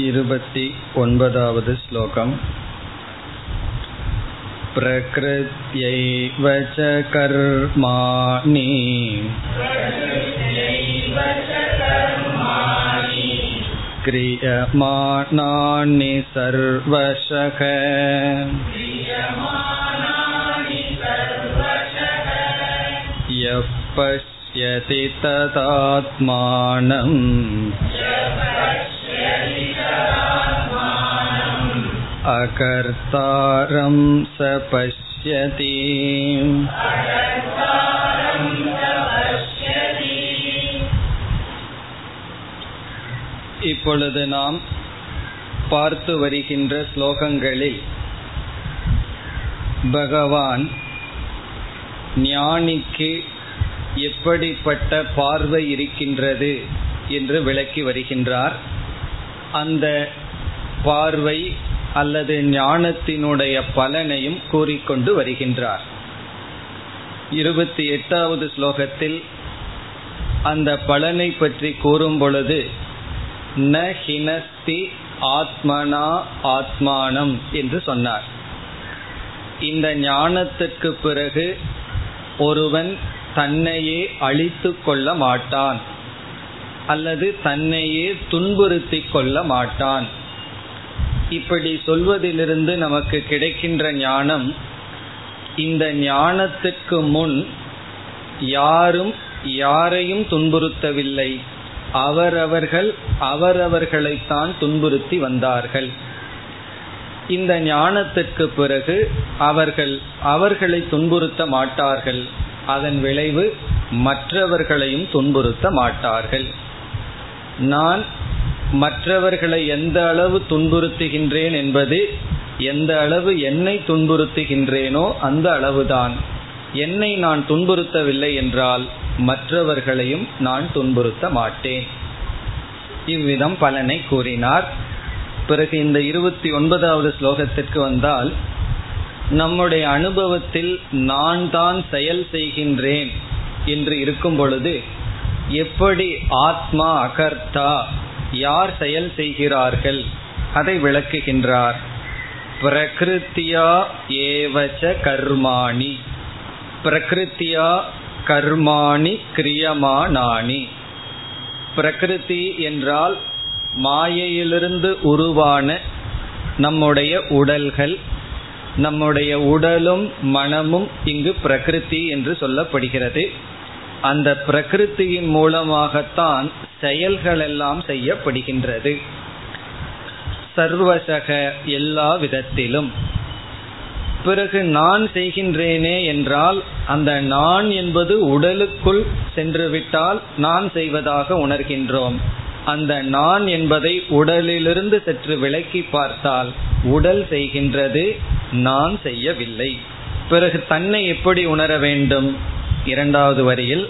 इरुपति ओन्पदावद् श्लोकम् प्रकृत्यैव च कर्माणि क्रियमाणानि सर्वशः यः पश्यति तदात्मानम् अकर्तारं स पश्यति இப்பொழுது நாம் பார்த்து வருகின்ற ஸ்லோகங்களில் பகவான் ஞானிக்கு எப்படிப்பட்ட பார்வை இருக்கின்றது என்று விளக்கி வருகின்றார் அந்த பார்வை அல்லது ஞானத்தினுடைய பலனையும் கூறிக்கொண்டு வருகின்றார். இருபத்தி எட்டாவது ஸ்லோகத்தில் அந்த பலனை பற்றி கூறும் பொழுது ந ஹினஸ்தி ஆத்மனா ஆத்மானம் என்று சொன்னார். இந்த ஞானத்திற்கு பிறகு ஒருவன் தன்னையே அழித்து கொள்ள மாட்டான். அல்லது தன்னையே துன்புறுத்தி கொள்ள மாட்டான். இப்படி சொல்வதிலிருந்து நமக்கு கிடைக்கின்ற ஞானம் இந்த ஞானத்துக்கு முன் யாரும் யாரையும் துன்புறுத்தவில்லை. அவரவர்கள் அவரவர்களைத்தான் துன்புறுத்தி வந்தார்கள். இந்த ஞானத்திற்கு பிறகு அவர்கள் அவர்களை துன்புறுத்த மாட்டார்கள். அதன் விளைவு மற்றவர்களையும் துன்புறுத்த மாட்டார்கள். நான் மற்றவர்களை எந்த அளவு துன்புறுத்துகின்றேன் என்பது எந்த அளவு என்னை துன்புறுத்துகின்றேனோ அந்த அளவுதான். என்னை நான் துன்புறுத்தவில்லை என்றால் மற்றவர்களையும் நான் துன்புறுத்த மாட்டேன். இவ்விதம் பலனை கூறினார். பிறகு இந்த இருபத்தி ஒன்பதாவது ஸ்லோகத்திற்கு வந்தால் நம்முடைய அனுபவத்தில் நான் தான் செயல் செய்கின்றேன் என்று இருக்கும் பொழுது எப்படி ஆத்மா அகர்த்தா யார் செயல் செய்கிறார்கள் அதை விளக்குகின்றார். பிரகிருத்தியா ஏவச்ச கர்மாணி. பிரகிருத்தியா கர்மாணி கிரியமானானி பிரகிருதி என்றால் மாயையிலிருந்து உருவான நம்முடைய உடல்கள் நம்முடைய உடலும் மனமும் இங்கு பிரகிருதி என்று சொல்லப்படுகிறது. அந்த பிரகிருத்தியின் மூலமாகத்தான் செயல்கள் எல்லாம் செய்யப்படுகின்றது. சர்வசக எல்லா விதத்திலும். பிறகு நான் செய்கின்றேனே என்றால் அந்த நான் என்பது உடலுக்குள் சென்றுவிட்டால் நான் செய்வதாக உணர்கின்றோம். அந்த நான் என்பதை உடலிலிருந்து சற்று விலக்கி பார்த்தால் உடல் செய்கின்றது நான் செய்யவில்லை. பிறகு தன்னை எப்படி உணர வேண்டும்? இரண்டாவது வரியில்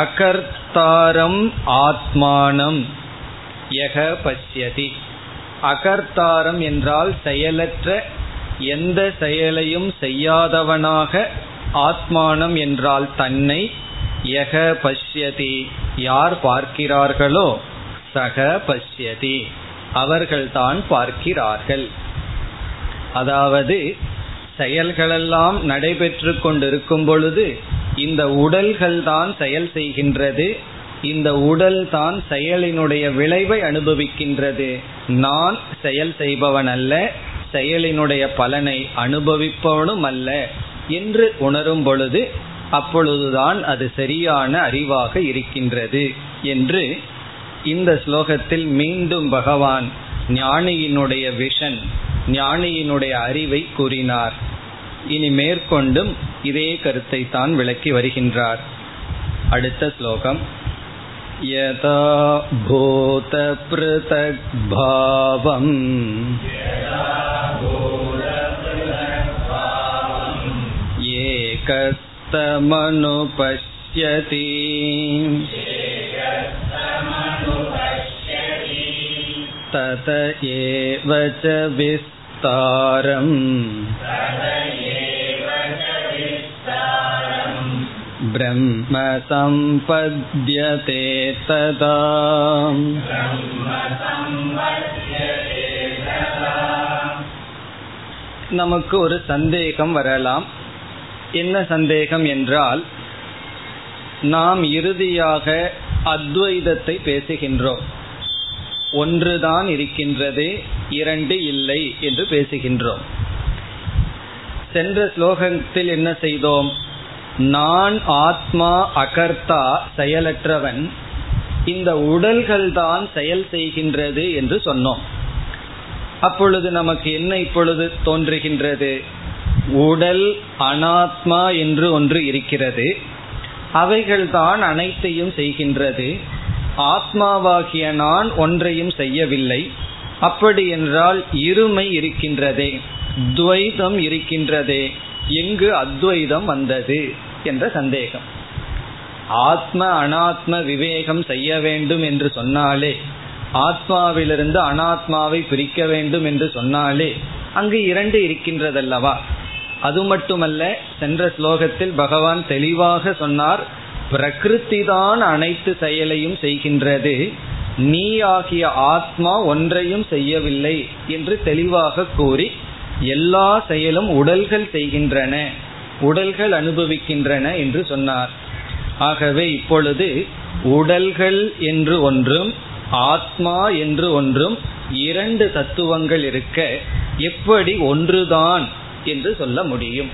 அகர்த்தாரம் ஆத்மானம் யக பசியதி. அகர்த்தாரம் என்றால் செயலற்ற எந்த செயலையும் செய்யாதவனாக ஆத்மானம் என்றால் தன்னை யக பஷ்யதி யார் பார்க்கிறார்களோ சக பஷ்யதி அவர்கள்தான் பார்க்கிறார்கள். அதாவது செயல்களெல்லாம் நடைபெற்று கொண்டிருக்கும் பொழுது இந்த உடல்கள் தான் செயல் செய்கின்றது. இந்த உடல் தான் செயலினுடைய விளைவை அனுபவிக்கின்றது. நான் செயல் செய்பவன் அல்ல செயலினுடைய பலனை அனுபவிப்பவனும் அல்ல என்று உணரும் பொழுது அப்பொழுதுதான் அது சரியான அறிவாக இருக்கின்றது என்று இந்த ஸ்லோகத்தில் மீண்டும் பகவான் ஞானியினுடைய விஷன் ஞானியினுடைய அறிவை கூறினார். இனி மேற்கொண்டும் இதே கருத்தை தான் விளக்கி வருகின்றார் அடுத்த ஸ்லோகம் यथा भूतपृथग्भावम् एकस्तमनुपश्यति तत एव च विस्तारम् ब्रह्म सम्पद्यते तदा நமக்கு ஒரு சந்தேகம் வரலாம். என்ன சந்தேகம் என்றால் நாம் இறுதியாக அத்வைதத்தை பேசுகின்றோம். ஒன்றுதான் இருக்கின்றது இரண்டு இல்லை என்று பேசுகின்றோம். சென்ற ஸ்லோகத்தில் என்ன செய்தோம்? நான் ஆத்மா அகர்த்தா செயலற்றவன் இந்த உடல்கள் தான் செயல் செய்கின்றது என்று சொன்னோம். அப்பொழுது நமக்கு என்ன இப்பொழுது தோன்றுகின்றது? உடல் அனாத்மா என்று ஒன்று இருக்கிறது. அவைகள்தான் அனைத்தையும் செய்கின்றது. ஆத்மாவாகிய நான் ஒன்றையும் செய்யவில்லை. அப்படி என்றால் இருமை இருக்கின்றதே துவைதம் இருக்கின்றதே எங்கு அத்வைதம் வந்தது என்ற சந்தேகம். ஆத்ம அனாத்ம விவேகம் செய்ய வேண்டும் என்று சொன்னாலே ஆத்மாவிலிருந்து அனாத்மாவை பிரிக்க வேண்டும் என்று சொன்னாலே அங்கு இரண்டு இருக்கின்றதல்லவா? அது மட்டுமல்ல சென்ற ஸ்லோகத்தில் பகவான் தெளிவாக சொன்னார் பிரகிருதி தான் அனைத்து செயலையும் செய்கின்றது. நீ ஆகிய ஆத்மா ஒன்றையும் செய்யவில்லை என்று தெளிவாக கூறி எல்லா செயலும் உடல்கள் செய்கின்றன உடல்கள் அனுபவிக்கின்றன என்று சொன்னார். ஆகவே இப்பொழுது உடல்கள் என்று ஒன்றும் ஆத்மா என்று ஒன்றும் இரண்டு தத்துவங்கள் இருக்க எப்படி ஒன்றுதான் என்று சொல்ல முடியும்.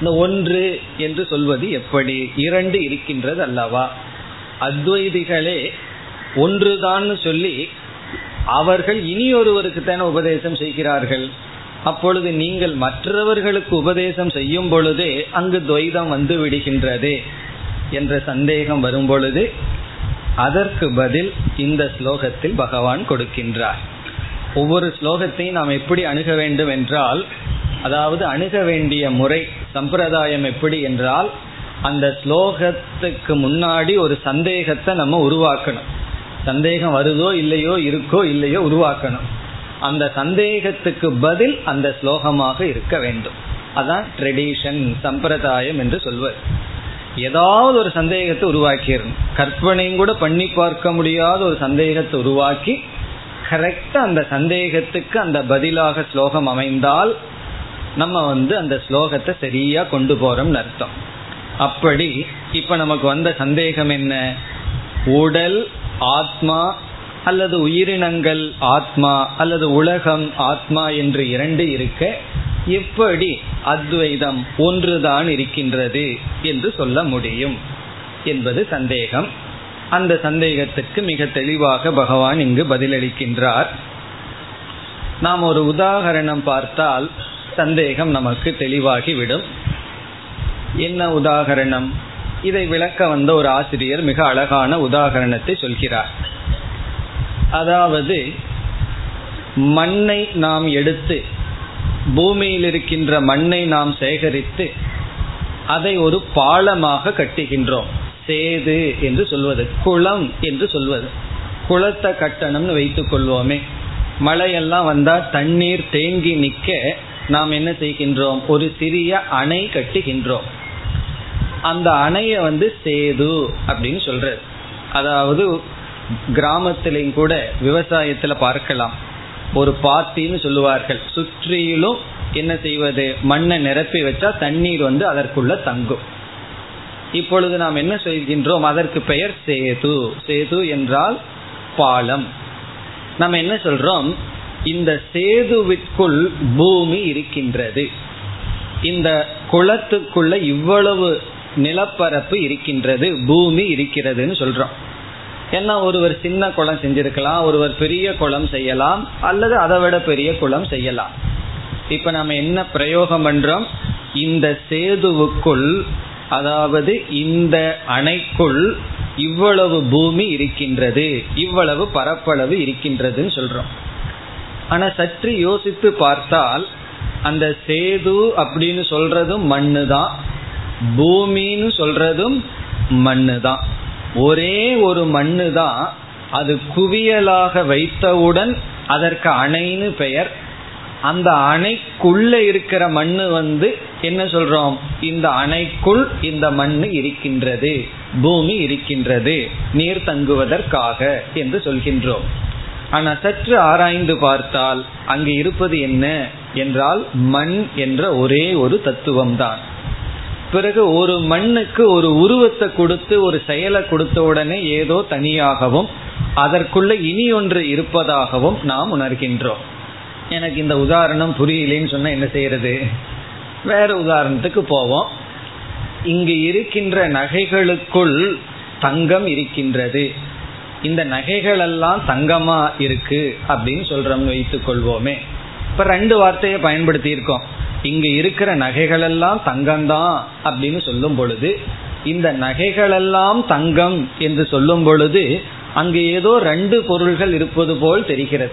இந்த ஒன்று என்று சொல்வது எப்படி? இரண்டு இருக்கின்றது அல்லவா? அத்வைதிகளே ஒன்றுதான் சொல்லி அவர்கள் இனி ஒருவருக்கு தானே உபதேசம் செய்கிறார்கள். அப்பொழுது நீங்கள் மற்றவர்களுக்கு உபதேசம் செய்யும் பொழுதே அங்கு துவைதம் வந்து விடுகின்றது என்ற சந்தேகம் வரும் பொழுது அதற்கு பதில் இந்த ஸ்லோகத்தில் பகவான் கொடுக்கின்றார். ஒவ்வொரு ஸ்லோகத்தையும் நாம் எப்படி அணுக வேண்டும் என்றால் அதாவது அணுக வேண்டிய முறை சம்பிரதாயம் எப்படி என்றால் அந்த ஸ்லோகத்துக்கு முன்னாடி ஒரு சந்தேகத்தை நம்ம உருவாக்கணும். சந்தேகம் வருதோ இல்லையோ இருக்கோ இல்லையோ உருவாக்கணும். அந்த சந்தேகத்துக்கு பதில் அந்த ஸ்லோகமாக இருக்க வேண்டும். அதான் ட்ரெடிஷன் சம்பிரதாயம் என்று சொல்வது. ஏதாவது ஒரு சந்தேகத்தை உருவாக்கிடணும். கற்பனையும் கூட பண்ணி பார்க்க முடியாத ஒரு சந்தேகத்தை உருவாக்கி கரெக்டா அந்த சந்தேகத்துக்கு அந்த பதிலாக ஸ்லோகம் அமைந்தால் நம்ம வந்து அந்த ஸ்லோகத்தை சரியா கொண்டு போறோம்னு அர்த்தம். அப்படி இப்ப நமக்கு வந்த சந்தேகம் என்ன? உடல் ஆத்மா அல்லது உயிரினங்கள் ஆத்மா அல்லது உலகம் ஆத்மா என்று இரண்டு இருக்க எப்படி அத்வைதம் ஒன்றுதான் இருக்கின்றது என்று சொல்ல முடியும் என்பது சந்தேகம். அந்த சந்தேகத்துக்கு மிக தெளிவாக பகவான் இங்கு பதிலளிக்கின்றார். நாம் ஒரு உதாகரணம் பார்த்தால் சந்தேகம் நமக்கு தெளிவாகிவிடும். என்ன உதாகரணம்? இதை விளக்க வந்த ஒரு ஆசிரியர் மிக அழகான உதாகரணத்தை சொல்கிறார். அதாவது மண்ணை நாம் எடுத்து பூமியில் இருக்கின்ற மண்ணை நாம் சேகரித்து அதை ஒரு பாலமாக கட்டுகின்றோம். சேது என்று சொல்வது குளம் என்று சொல்வது. குளத்தை கட்டணம்னு வைத்துக் கொள்வோமே. மழையெல்லாம் வந்தால் தண்ணீர் தேங்கி நிற்க நாம் என்ன செய்கின்றோம்? ஒரு சிறிய அணை கட்டுகின்றோம். அந்த அணையை வந்து சேது அப்படின்னு சொல்றது. அதாவது கிராமத்திலையும் கூட விவசாயத்துல பார்க்கலாம். ஒரு பாத்தின்னு சொல்லுவார்கள். சுற்றிலும் என்ன செய்வது? மண்ணை நிரப்பி வச்சா தண்ணீர் வந்து அதற்குள்ள தங்கும். இப்பொழுது நாம் என்ன செய்கின்றோம்? அதற்கு பெயர் சேது. சேது என்றால் பாலம். நம்ம என்ன சொல்றோம்? இந்த சேதுவிற்குள் பூமி இருக்கின்றது. இந்த குளத்துக்குள்ள இவ்வளவு நிலப்பரப்பு இருக்கின்றது பூமி இருக்கிறதுன்னு சொல்றோம். ஏன்னா ஒருவர் சின்ன குளம் செஞ்சிருக்கலாம் ஒருவர் பெரிய குளம் செய்யலாம் அல்லது அதை விட பெரிய குளம் செய்யலாம். இப்ப நம்ம என்ன பிரயோகம் பண்றோம்? இந்த சேதுவுக்குள் அதாவது இந்த அணைக்குள் இவ்வளவு பூமி இருக்கின்றது இவ்வளவு பரப்பளவு இருக்கின்றதுன்னு சொல்றோம். ஆனா சற்று யோசித்து பார்த்தால் அந்த சேது அப்படின்னு சொல்றதும் மண்ணு தான் பூமின்னு சொல்றதும் மண்ணு தான் ஒரே ஒரு மண்ணு தான் அது குவியலாக வைத்தவுடன் அதற்கு அணைன்னு பெயர். அந்த அணைக்குள்ள இருக்கிற மண்ணு வந்து என்ன சொல்றோம்? இந்த அணைக்குள் இந்த மண்ணு இருக்கின்றது. பூமி இருக்கின்றது. நீர் தங்குவதற்காக என்று சொல்கின்றோம். ஆனா சற்று ஆராய்ந்து பார்த்தால் அங்கு இருப்பது என்ன என்றால் மண் என்ற ஒரே ஒரு தத்துவம் தான் பிறகு ஒரு மண்ணுக்கு ஒரு உருவத்தை கொடுத்து ஒரு செயலை கொடுத்த உடனே ஏதோ தனியாகவும் அதற்குள்ள இனி ஒன்று இருப்பதாகவும் நாம் உணர்கின்றோம். எனக்கு இந்த உதாரணம் புரியலேன்னு சொன்னா என்ன செய்யறது? வேற உதாரணத்துக்கு போவோம். இங்கு இருக்கின்ற நகைகளுக்குள் தங்கம் இருக்கின்றது. இந்த நகைகள் எல்லாம் தங்கமா இருக்கு அப்படின்னு சொல்றோம்னு வைத்துக் கொள்வோமே. இப்ப ரெண்டு வார்த்தையை பயன்படுத்தி இருக்கோம் இங்க இருக்கிற நகைகள் எல்லாம் தங்கம்தான் அப்படின்னு சொல்லும் பொழுது இந்த நகைகள் எல்லாம் தங்கம் என்று சொல்லும் பொழுது அங்கு ஏதோ ரெண்டு பொருள்கள் இருப்பது போல் தெரிகிறது.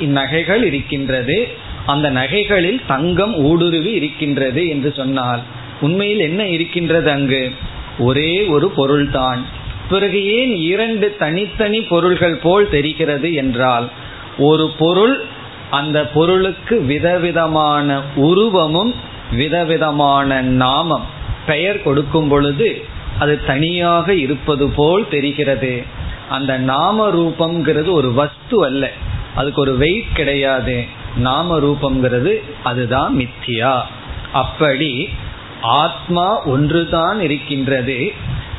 இந்நகைகள் இருக்கின்றது அந்த நகைகளில் தங்கம் ஊடுருவி இருக்கின்றது என்று சொன்னால் உண்மையில் என்ன இருக்கின்றது அங்கு? ஒரே ஒரு பொருள்தான். பிறகு ஏன் இரண்டு தனித்தனி பொருள்கள் போல் தெரிகிறது என்றால் ஒரு பொருள் அந்த பொருளுக்கு விதவிதமான உருவமும் விதவிதமான நாமம் பெயர் கொடுக்கும் பொழுது அது தனியாக இருப்பது போல் தெரிகிறது. அந்த நாம ரூபம்ங்கிறது ஒரு வஸ்து அல்ல. அதுக்கு ஒரு வெயிட் கிடையாது. நாம ரூபம்ங்கிறது அதுதான் மித்தியா. அப்படி ஆத்மா ஒன்றுதான் இருக்கின்றது.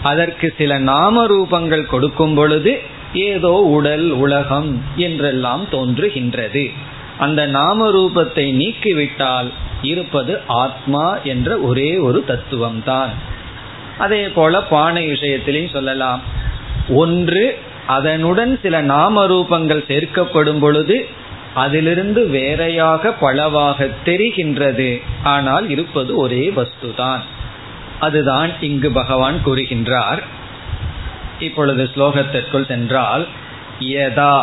அதற்கு சில நாம ரூபங்கள் கொடுக்கும் பொழுது ஏதோ உடல் உலகம் என்றெல்லாம் தோன்றுகின்றது. அந்த நாம ரூபத்தை நீக்கிவிட்டால் இருப்பது ஆத்மா என்ற ஒரே ஒரு தத்துவம் தான் அதே போல பானை விஷயத்திலையும் சொல்லலாம். ஒன்று அதனுடன் சில நாம ரூபங்கள் சேர்க்கப்படும் பொழுது அதிலிருந்து வேறையாக பலவாக தெரிகின்றது. ஆனால் இருப்பது ஒரே வஸ்து தான் அதுதான் இங்கு பகவான் கூறுகின்றார். இப்பொழுது ஸ்லோகத்திற்குள் சென்றால் யதா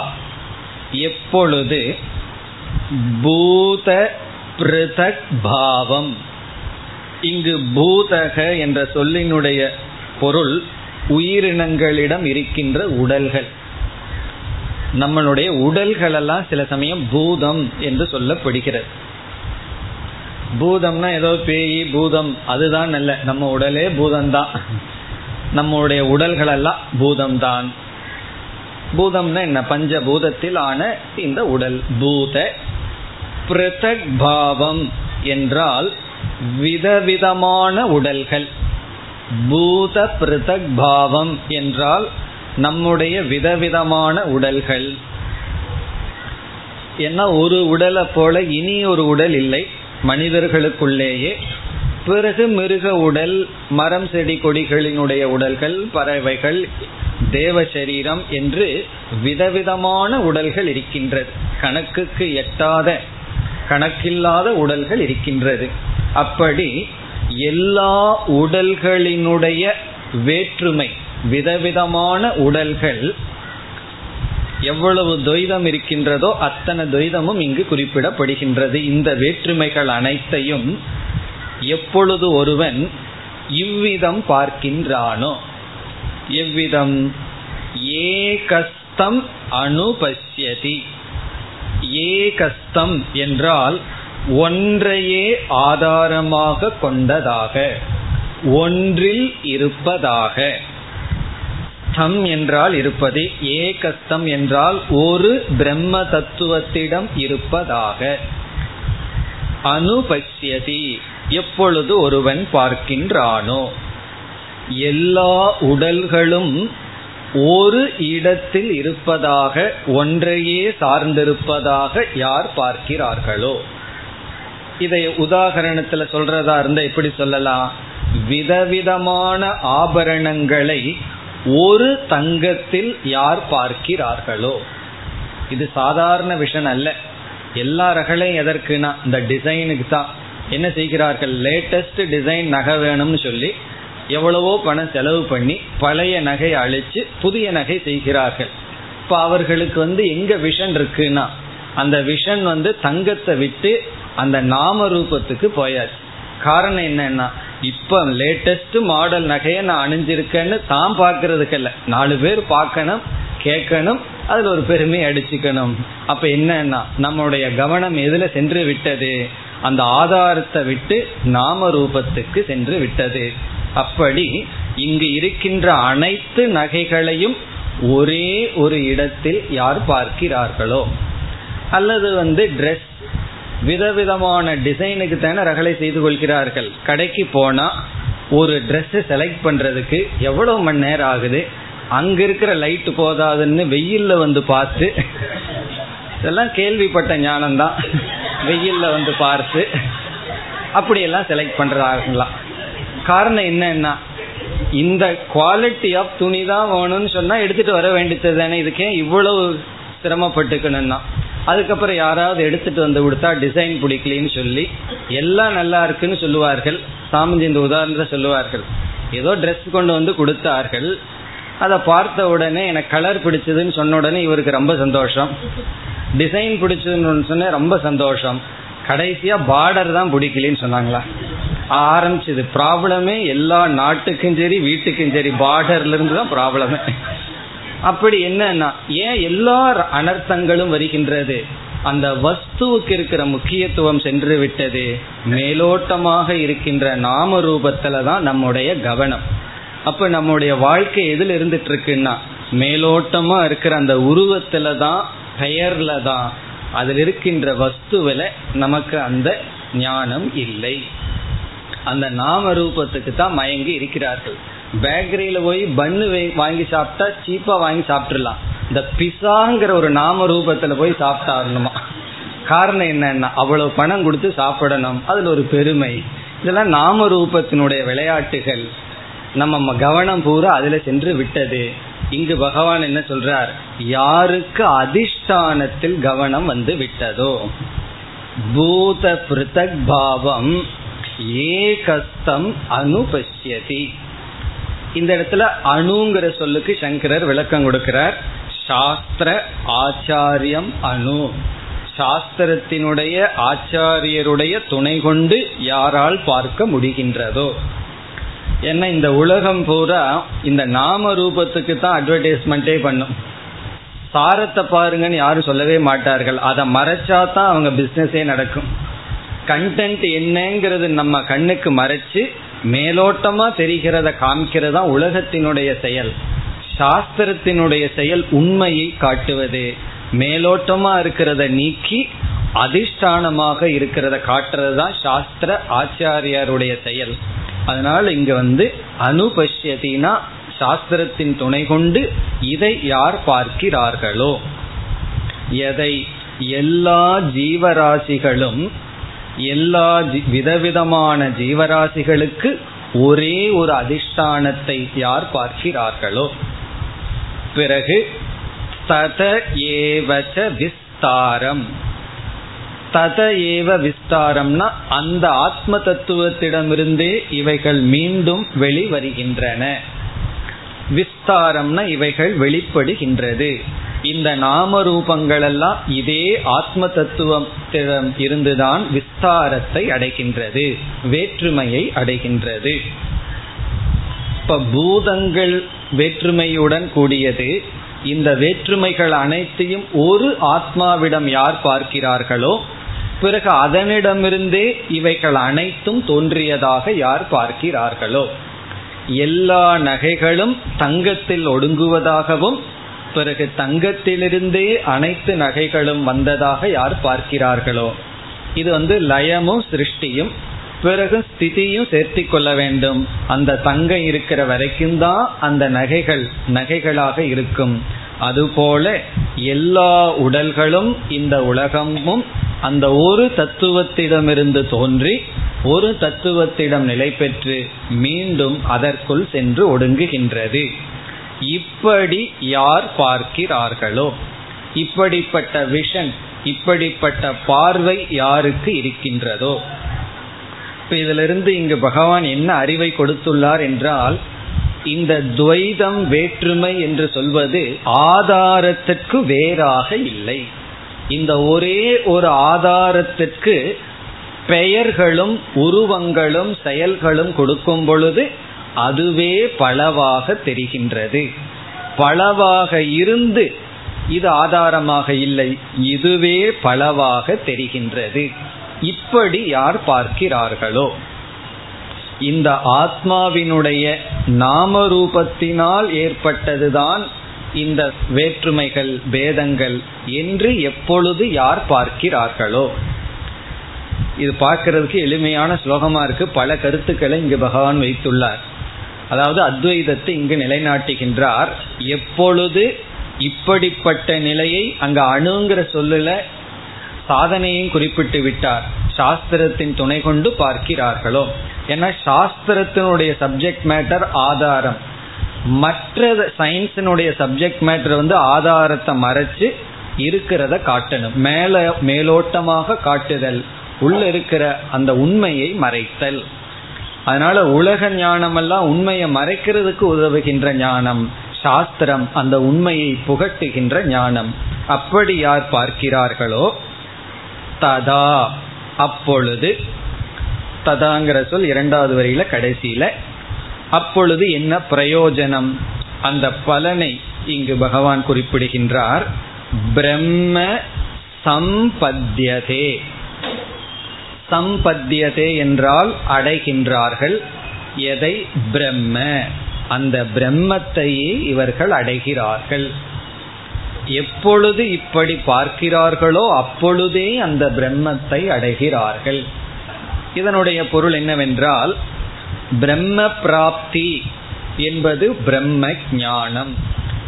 எப்பொழுது பூத பிருதக் பாவம். இங்கு பூதக என்ற சொல்லினுடைய பொருள் உயிரினங்களிடம் இருக்கின்ற உடல்கள். நம்மளுடைய உடல்களெல்லாம் சில சமயம் பூதம் என்று சொல்லப்படுகிறது. பூதம்னா ஏதோ பேய் பூதம் அதுதான் நல்ல. நம்ம உடலே பூதம்தான். நம்முடைய உடல்கள் எல்லாம் பூதம்தான். பூதம்னா என்ன? பஞ்ச பூதத்தில் ஆன இந்த உடல். பூத பிரதக் பாவம் என்றால் விதவிதமான உடல்கள். பூத பிரதக் பாவம் என்றால் நம்முடைய விதவிதமான உடல்கள். ஏன்னா ஒரு உடலை போல இனி ஒரு உடல் இல்லை. மனிதர்களுக்குள்ளேயே பிறகு மிருக உடல் மரம் செடி கொடிகளினுடைய உடல்கள் பறவைகள் தேவ சரீரம் என்று விதவிதமான உடல்கள் இருக்கின்றது. கணக்குக்கு எட்டாத கணக்கில்லாத உடல்கள் இருக்கின்றது. அப்படி எல்லா உடல்களினுடைய வேற்றுமை விதவிதமான உடல்கள் எவ்வளவு துவைதம் இருக்கின்றதோ அத்தனை துவைதமும் இங்கு குறிப்பிடப்படுகின்றது. இந்த வேற்றுமைகள் அனைத்தையும் எப்பொழுது ஒருவன் இவ்விதம் பார்க்கின்றானோ எவ்விதம்? ஏகஸ்தம் அனுபஷ்யதி. ஏகஸ்தம் என்றால் ஒன்றையே ஆதாரமாக கொண்டதாக ஒன்றில் இருப்பதாக. தம் என்றால் இருப்பது ஏகஸ்தம் என்றால் ஒரு பிரம்ம தத்துவத்திடம் இருப்பதாக. அனுபஷ்யதி எப்பொழுது ஒருவன் பார்க்கின்றானோ. எல்லா உடல்களும் ஒரு இடத்தில் இருப்பதாக ஒன்றையே சார்ந்திருப்பதாக யார் பார்க்கிறார்களோ. இதை உதாகரணத்துல சொல்றதா இருந்தா எப்படி சொல்லலாம்? விதவிதமான ஆபரணங்களை ஒரு தங்கத்தில் யார் பார்க்கிறார்களோ? இது சாதாரண விஷன் அல்ல. எல்லா ரகளையும் எதற்குனா இந்த டிசைனுக்கு தான். என்ன செய்கிறார்கள்? லேட்டஸ்ட் டிசைன் நகை வேணும்னு சொல்லி எவ்வளவோ பணம் செலவு பண்ணி பழைய நகை அழிச்சு புதிய நகை செய்கிறார்கள். இப்போ அவர்களுக்கு வந்து எங்க விஷன் இருக்குன்னா அந்த விஷன் வந்து தங்கத்தை விட்டு அந்த நாம ரூபத்துக்கு போயாச்சு. காரணம் என்னன்னா இப்ப லேட்டஸ்ட் மாடல் நகையை நான் அணிஞ்சிருக்கேன்னு தான் பார்க்கறதுக்கு இல்ல. நாலு பேர் பார்க்கணும் கேட்கணும் அதுல ஒரு பெருமை அடிச்சுக்கணும். அப்ப என்னன்னா நம்மளுடைய கவனம் எதுல சென்று விட்டது? அந்த ஆதாரத்தை விட்டு நாம ரூபத்துக்கு சென்று விட்டது. அப்படி இங்கு இருக்கின்ற அனைத்து நகைகளையும் ஒரே ஒரு இடத்தில் யார் பார்க்கிறார்களோ? அல்லது வந்து ட்ரெஸ் விதவிதமான டிசைனுக்கு தானே ரகளை செய்து கொள்கிறார்கள். கடைக்கு போனா ஒரு ட்ரெஸ் செலக்ட் பண்றதுக்கு எவ்வளவு மணி நேரம் ஆகுது? அங்க இருக்கிற லைட் போதாதுன்னு வெயில்ல வந்து பார்த்து இதெல்லாம் கேள்விப்பட்ட ஞானம்தான். வெயில்ல வந்து பார்த்து அப்படியெல்லாம் செலக்ட் பண்றதாகலாம் காரணம் என்னன்னா இந்த குவாலிட்டி ஆஃப் துணி தான் வேணும்னு சொன்னா எடுத்துட்டு வர வேண்டியது தானே. இதுக்கே இவ்வளவு சிரமப்பட்டுக்கணும்னா. அதுக்கப்புறம் யாராவது எடுத்துட்டு வந்து கொடுத்தா டிசைன் பிடிக்கலன்னு சொல்லி எல்லாம் நல்லா இருக்குன்னு சொல்லுவார்கள். சாமிஜி இந்த உதாரணத்தை சொல்லுவார்கள். ஏதோ ட்ரெஸ் கொண்டு வந்து கொடுத்தார்கள். அதை பார்த்த உடனே எனக்கு கலர் பிடிச்சதுன்னு சொன்ன உடனே இவருக்கு ரொம்ப சந்தோஷம். டிசைன் பிடிச்சதுன்னு சொன்ன ரொம்ப சந்தோஷம். கடைசியா பார்டர் தான் பிடிக்கலன்னு சொன்னாங்களா? ஆரம்பிச்சது. ப்ராப்ளமே எல்லா நாட்டுக்கும் சரி வீட்டுக்கும் சரி பார்டர்ல இருந்து தான் ப்ராப்ளமே அப்படி என்னன்னா ஏன் எல்லா அனர்த்தங்களும் வருகின்றது? அந்த வஸ்துவுக்கு இருக்கிற முக்கியத்துவம் சென்று விட்டது. மேலோட்டமாக இருக்கின்ற நாம ரூபத்துல தான் நம்முடைய கவனம். அப்ப நம்முடைய வாழ்க்கை எதுல இருந்துட்டு இருக்குன்னா மேலோட்டமா இருக்கிற அந்த உருவத்துல தான் பெயர்ல தான் அதில் இருக்கின்ற வஸ்துவில நமக்கு அந்த ஞானம் இல்லை. அந்த நாம ரூபத்துக்கு தான் மயங்கி இருக்கிறார்கள். பேக்கரியில போய் பண்ணு வாங்கி சாப்பிட்டா சீப்பா வாங்கி சாப்பிட்டுலாம் இந்த பிசாங்கிற ஒரு நாம ரூபத்துல போய் சாப்பிட்டாருணுமா காரணம் என்னன்னா அவ்வளவு பணம் கொடுத்து சாப்பிடணும். அதுல ஒரு பெருமை. இதெல்லாம் நாம ரூபத்தினுடைய விளையாட்டுகள். நம்ம கவனம் பூரா அதுல சென்று விட்டது. இங்கு பகவான் என்ன சொல்றார்? யாருக்கு அதிஷ்டானத்தில் கவனம் வந்து விட்டதோ? பூத பிருத்தக் பாவம் ஏகஸ்தம் அனுபஷ்யதி. இந்த இடத்துல அணுங்கிற சொல்லுக்கு சங்கரர் விளக்கம் கொடுக்கிறார். சாஸ்திர ஆச்சாரியம் அணு. சாஸ்திரத்தினுடைய ஆச்சாரியருடைய துணை கொண்டு யாரால் பார்க்க முடிகின்றதோ? ஏன்னா இந்த உலகம் பூரா இந்த நாம ரூபத்துக்கு தான் அட்வர்டைஸ்மெண்ட்டே பண்ணும். சாரத்தை பாருங்கன்னு யாரும் சொல்லவே மாட்டார்கள். அதை மறைச்சா தான் அவங்க பிஸ்னஸே நடக்கும். கண்டென்ட் என்னங்கிறது நம்ம கண்ணுக்கு மறைச்சு மேலோட்டமா தெரிகிறத காமிக்கிறதா உலகத்தினுடைய செயல். சாஸ்திரத்தினுடைய செயல் உண்மையை காட்டுவது. மேலோட்டமா இருக்கிறத நீக்கி அதிஷ்டானமாக இருக்கிறத காட்டுறது தான் சாஸ்திர ஆச்சாரியாருடைய செயல். அதனால இங்க வந்து அனுபஷ்யத்தினா சாஸ்திரத்தின் துணை கொண்டு இதை யார் பார்க்கிறார்களோ? எதை? எல்லா ஜீவராசிகளும் எல்லா விதவிதமான ஜீவராசிகளுக்கு ஒரே ஒரு அதிஷ்டானத்தை யார் பார்க்கிறார்களோ? பிறகு தத ஏவச்ச விஸ்தாரம். தத ஏவ விஸ்தாரம்னா அந்த ஆத்ம தத்துவத்திடமிருந்தே இவைகள் மீண்டும் வெளிவருகின்றன. விஸ்தாரம்னா இவைகள் வெளிப்படுகின்றது. இந்த நாம ரூபங்கள் எல்லாம் இதே ஆத்ம தத்துவத்திடம் இருந்துதான் விஸ்தாரத்தை அடைகின்றது வேற்றுமையை அடைகின்றது. இப்ப பூதங்கள் வேற்றுமையுடன் கூடியது இந்த வேற்றுமைகள் அனைத்தையும் ஒரு ஆத்மாவிடம் யார் பார்க்கிறார்களோ பிறகு அதனிடமிருந்தே இவைகள் அனைத்தும் தோன்றியதாக யார் பார்க்கிறார்களோ. எல்லா நகைகளும் தங்கத்தில் ஒடுங்குவதாகவும் பிறகு தங்கத்திலிருந்தே அனைத்து நகைகளும் வந்ததாக யார் பார்க்கிறார்களோ? இது வந்து லயமும் சிருஷ்டியும் பிறகு ஸ்திதியும் சேர்த்தி கொள்ள வேண்டும். அந்த தங்கம் இருக்கிற வரைக்கும் தான் அந்த நகைகள் நகைகளாக இருக்கும். அதுபோல எல்லா உடல்களும் இந்த உலகமும் அந்த ஒரு தத்துவத்திடமிருந்து தோன்றி ஒரு தத்துவத்திடம் நிலை பெற்று மீண்டும் அதற்குள் சென்று ஒடுங்குகின்றது. இப்படி யார் பார்க்கிறார்களோ? இப்படிப்பட்ட விஷன் இப்படிப்பட்ட பார்வை யாருக்கு இருக்கின்றதோ? இப்ப இதிலிருந்து இங்கு பகவான் என்ன அறிவை கொடுத்துள்ளார் என்றால் இந்த துவைதம் வேற்றுமை என்று சொல்வது ஆதாரத்திற்கு வேறாக இல்லை. இந்த ஒரே ஒரு ஆதாரத்திற்கு பெயர்களும் உருவங்களும் செயல்களும் கொடுக்கும் பொழுது அதுவே பலவாக தெரிகின்றது. பலவாக இருந்து இது ஆதாரமாக இல்லை இதுவே பலவாக தெரிகின்றது. இப்படி யார் பார்க்கிறார்களோ? இந்த ஆத்மாவினுடைய நாம ரூபத்தினால் ஏற்பட்டதுதான் இந்த வேற்றுமைகள் பேதங்கள் என்று எப்பொழுது யார் பார்க்கிறார்களோ? இது பார்க்கறதுக்கு எளிமையான ஸ்லோகமா இருக்கு. பல கருத்துக்களை இங்கு பகவான் வைத்துள்ளார். அதாவது அத்வைதத்தை இங்கு நிலைநாட்டுகின்றார். எப்பொழுது இப்படிப்பட்ட நிலையை அங்க அணுங்கிற சொல்லுல சாதனையும் குறிப்பிட்டு விட்டார். சாஸ்திரத்தின் துணை கொண்டு பார்க்கிறார்களோ. ஏன்னா சாஸ்திரத்தினுடைய சப்ஜெக்ட் மேட்டர் ஆதாரம். மற்ற சயின்ஸினுடைய சப்ஜெக்ட் மேட்டர் வந்து ஆதாரத்தை மறைச்சு இருக்கிறத காட்டணும். மேல மேலோட்டமாக காட்டுதல். உள்ள இருக்கிற அந்த உண்மையை மறைத்தல். அதனால உலக ஞானம் எல்லாம் உண்மையை மறைக்கிறதுக்கு உதவுகின்ற ஞானம். சாஸ்திரம் அந்த உண்மையை புகட்டுகின்ற ஞானம். அப்படி யார் பார்க்கிறார்களோ ததா. அப்பொழுது ததாங்கிற சொல் இரண்டாவது வரியில கடைசியில அப்பொழுது என்ன பிரயோஜனம்? அந்த பலனை இங்கு பகவான் குறிப்பிடுகின்றார். பிரம்ம சம்பத்தியதே. சம்பத்தியதே என்றால் அடைகின்றார்கள். எதை? பிரம்ம. அந்த பிரம்மத்தையே இவர்கள் அடைகிறார்கள். எப்பொழுது இப்படி பார்க்கிறார்களோ அப்பொழுதே அந்த பிரம்மத்தை அடைகிறார்கள். இதனுடைய பொருள் என்னவென்றால் பிரம்ம பிராப்தி என்பது பிரம்ம ஞானம்.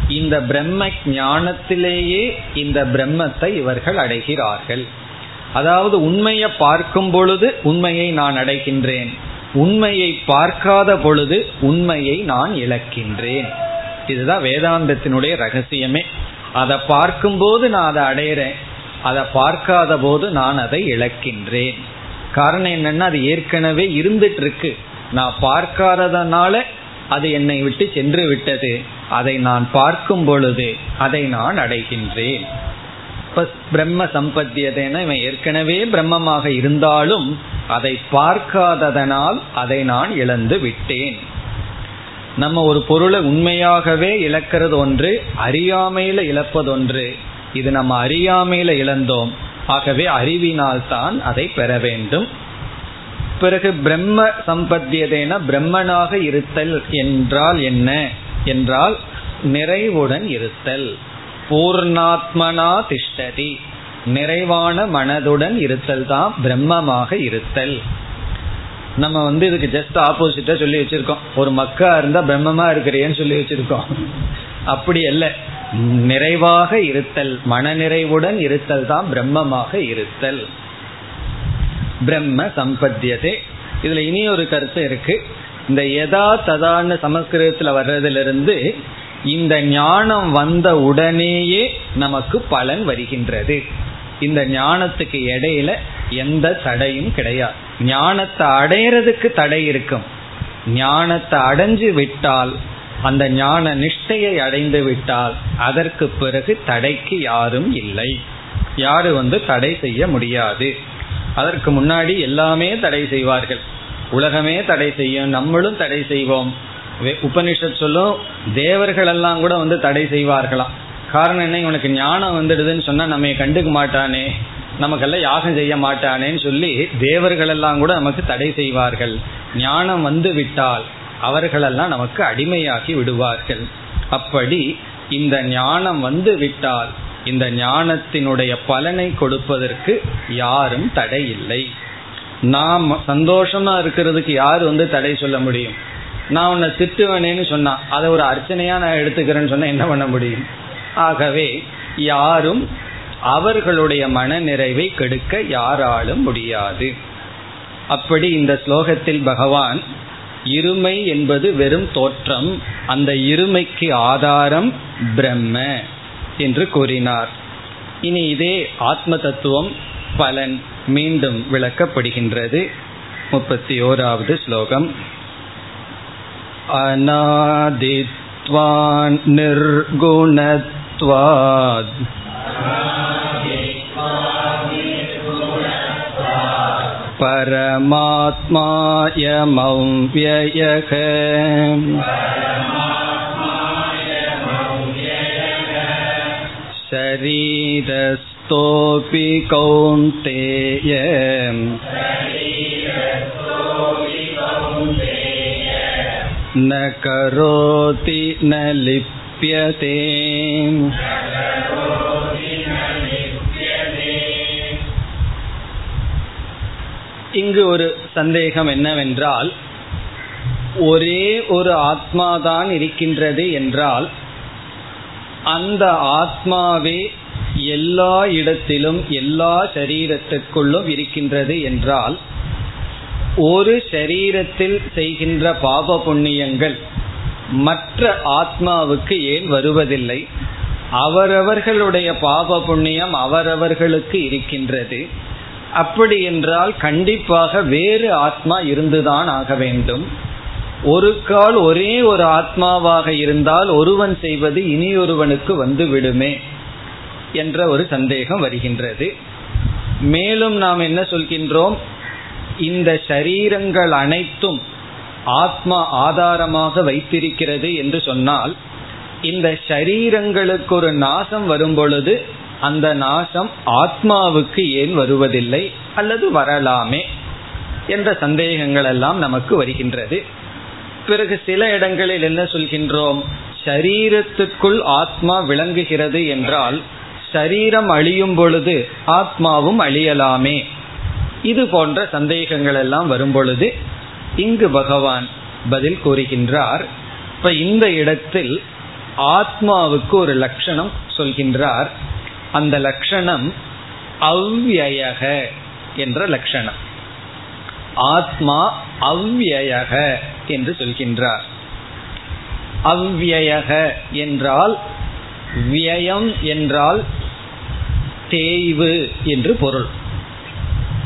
இந்த பிரம்ம ஞானத்திலேயே இந்த பிரம்மத்தை இவர்கள் அடைகிறார்கள். அதாவது உண்மையை பார்க்கும் பொழுது உண்மையை நான் அடைகின்றேன். உண்மையை பார்க்காத பொழுது உண்மையை நான் இழக்கின்றேன். இதுதான் வேதாந்தத்தினுடைய ரகசியமே. அதை பார்க்கும்போது நான் அதை அடையிறேன். அதை பார்க்காத போது நான் அதை இழக்கின்றேன். காரணம் என்னன்னா அது ஏற்கனவே இருந்துட்டு இருக்கு நான் பார்க்காததுனால அது என்னை விட்டு சென்று விட்டது. அதை நான் பார்க்கும் பொழுது அதை நான் அடைகின்றேன். பிரம்ம சம்பத்தியதேன இவன் ஏற்கனவே பிரம்மமாக இருந்தாலும் அதை பார்க்காததனால் அதை நான் இழந்து விட்டேன். நம்ம ஒரு பொருளை உண்மையாகவே இழக்கிறது ஒன்று அறியாமையில இழப்பது ஒன்று. இது நம்ம அறியாமையில இழந்தோம். ஆகவே அறிவினால் தான் அதை பெற வேண்டும். பிறகு பிரம்ம சம்பத்தியதேன பிரம்மனாக இருத்தல் என்றால் என்ன? என்றால் நிறைவுடன் இருத்தல். பூர்ணாத்மனா திஷ்டதி. நிறைவான மனதுடன் இருத்தல் தான் பிரம்மமாக இருத்தல். நம்ம வந்து இதுக்கு ஜஸ்ட் ஆப்போசிட்டா சொல்லி வச்சிருக்கோம். ஒரு மக்கா இருந்தா பிரம்மமா இருக்கிறேன்னு சொல்லி வச்சிருக்கோம். அப்படி அல்ல. நிறைவாக இருத்தல் மன நிறைவுடன் இருத்தல் தான் பிரம்மமாக இருத்தல். பிரம்ம சம்பத்தியதே. இதுல இனி ஒரு கருத்து இருக்கு. இந்த எதா ததான்னு சமஸ்கிருதத்துல வர்றதிலிருந்து இந்த ஞானம் வந்த உடனேயே நமக்கு பலன் வருகின்றது. இந்த ஞானத்துக்கு இடையில எந்த தடையும் கிடையாது. ஞானத்தை அடையிறதுக்கு தடை இருக்கும். ஞானத்தை அடைஞ்சு விட்டால் அந்த ஞான நிஷ்டையை அடைந்து விட்டால் அதற்கு பிறகு தடைக்கு யாரும் இல்லை. யாரு வந்து தடை செய்ய முடியாது. அதற்கு முன்னாடி எல்லாமே தடை செய்வார்கள். உலகமே தடை செய்யும் நம்மளும் தடை செய்வோம். உபனிஷத் சொல்லும் தேவர்கள் எல்லாம் கூட வந்து தடை செய்வார்களாம். காரணம் என்ன? இவனுக்கு ஞானம் வந்துடுதுன்னு சொன்னா நம்ம கண்டுக்க மாட்டானே. நமக்கெல்லாம் யாகம் செய்ய மாட்டானேன்னு சொல்லி தேவர்கள் எல்லாம் கூட நமக்கு தடை செய்வார்கள். ஞானம் வந்து விட்டால் அவர்களெல்லாம் நமக்கு அடிமையாகி விடுவார்கள். அப்படி இந்த ஞானம் வந்து விட்டால் இந்த ஞானத்தினுடைய பலனை கொடுப்பதற்கு யாரும் தடை இல்லை நாம் சந்தோஷமா இருக்கிறதுக்கு யார் வந்து தடை சொல்ல முடியும்? நான் உன்னை திட்டுவனேன்னு சொன்னா அதை ஒரு அர்ச்சனையா நான் எடுத்துக்கிறேன்னு சொன்னா என்ன பண்ண முடியும்? ஆகவே யாரும் அவர்களுடைய மன நிறைவை கெடுக்க யாராலும் முடியாது. அப்படி இந்த ஸ்லோகத்தில் பகவான் இருமை என்பது வெறும் தோற்றம் அந்த இருமைக்கு ஆதாரம் பிரம்ம என்று கூறினார். இனி இதே ஆத்ம தத்துவம் பலன் மீண்டும் விளக்கப்படுகின்றது. முப்பத்தி ஓராவது ஸ்லோகம். अनादित्वान् अनादित्वान्निर्गुणत्वात् परमात्मायमं व्ययः शरीरस्थोऽपि कौन्तेय न करोति न लिप्यते இங்கு ஒரு சந்தேகம் என்னவென்றால் ஒரே ஒரு ஆத்மாதான் இருக்கின்றது என்றால் அந்த ஆத்மாவே எல்லா இடத்திலும் எல்லா சரீரத்திற்குள்ளும் இருக்கின்றது என்றால் ஒரு சரீரத்தில் செய்கின்ற பாப புண்ணியங்கள் மற்ற ஆத்மாவுக்கு ஏன் வருவதில்லை? அவரவர்களுடைய பாப புண்ணியம் அவரவர்களுக்கு இருக்கின்றது. அப்படி என்றால் கண்டிப்பாக வேறு ஆத்மா இருந்துதான் ஆக வேண்டும். ஒரு கால் ஒரே ஒரு ஆத்மாவாக இருந்தால் ஒருவன் செய்வது இனியொருவனுக்கு வந்து விடுமே என்ற ஒரு சந்தேகம் வருகின்றது. மேலும் நாம் என்ன சொல்கின்றோம்? இந்த சரீரங்கள் அனைத்தும் ஆத்மா ஆதாரமாக வைத்திருக்கிறது என்று சொன்னால் இந்த சரீரங்களுக்கு ஒரு நாசம் வரும் பொழுது அந்த நாசம் ஆத்மாவுக்கு ஏன் வருவதில்லை அல்லது வரலாமே என்ற சந்தேகங்கள் எல்லாம் நமக்கு வருகின்றது. பிறகு சில இடங்களில் என்ன சொல்கின்றோம்? சரீரத்துக்குள் ஆத்மா விளங்குகிறது என்றால் சரீரம் அழியும் பொழுது ஆத்மாவும் அழியலாமே. இது போன்ற சந்தேகங்கள் எல்லாம் வரும் பொழுது இங்கு பகவான் பதில் கூறுகின்றார். இப்ப இந்த இடத்தில் ஆத்மாவுக்கு ஒரு லட்சணம் சொல்கின்றார். அந்த லட்சணம் அவ்வியக என்ற லட்சணம். ஆத்மா அவ்வியக என்று சொல்கின்றார். அவ்வியக என்றால் வியம் என்றால் தேய்வு என்று பொருள்.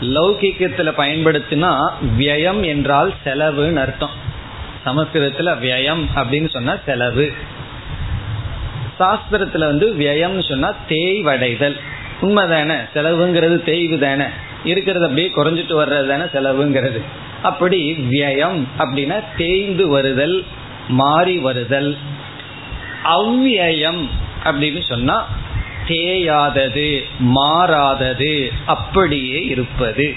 லௌகிக்கத்தில் பயன்படுத்தினா வியம் என்றால் செலவுன்னு அர்த்தம். சமஸ்கிருதத்துல வியம் அப்படின்னு சொன்னா செலவு. சாஸ்திரத்துல வந்து வியம்னு சொன்னா தேய்வடைதல். உண்மைதானே? செலவுங்கிறது தேய்வு தானே இருக்கிறது அப்படியே குறைஞ்சிட்டு வர்றது தானே செலவுங்கிறது. அப்படி வியம் அப்படின்னா தேய்ந்து வருதல் மாறி வருதல். அவ்வியம் அப்படின்னு சொன்னா தேயாதது மாறாதது அப்படியே இருப்பது.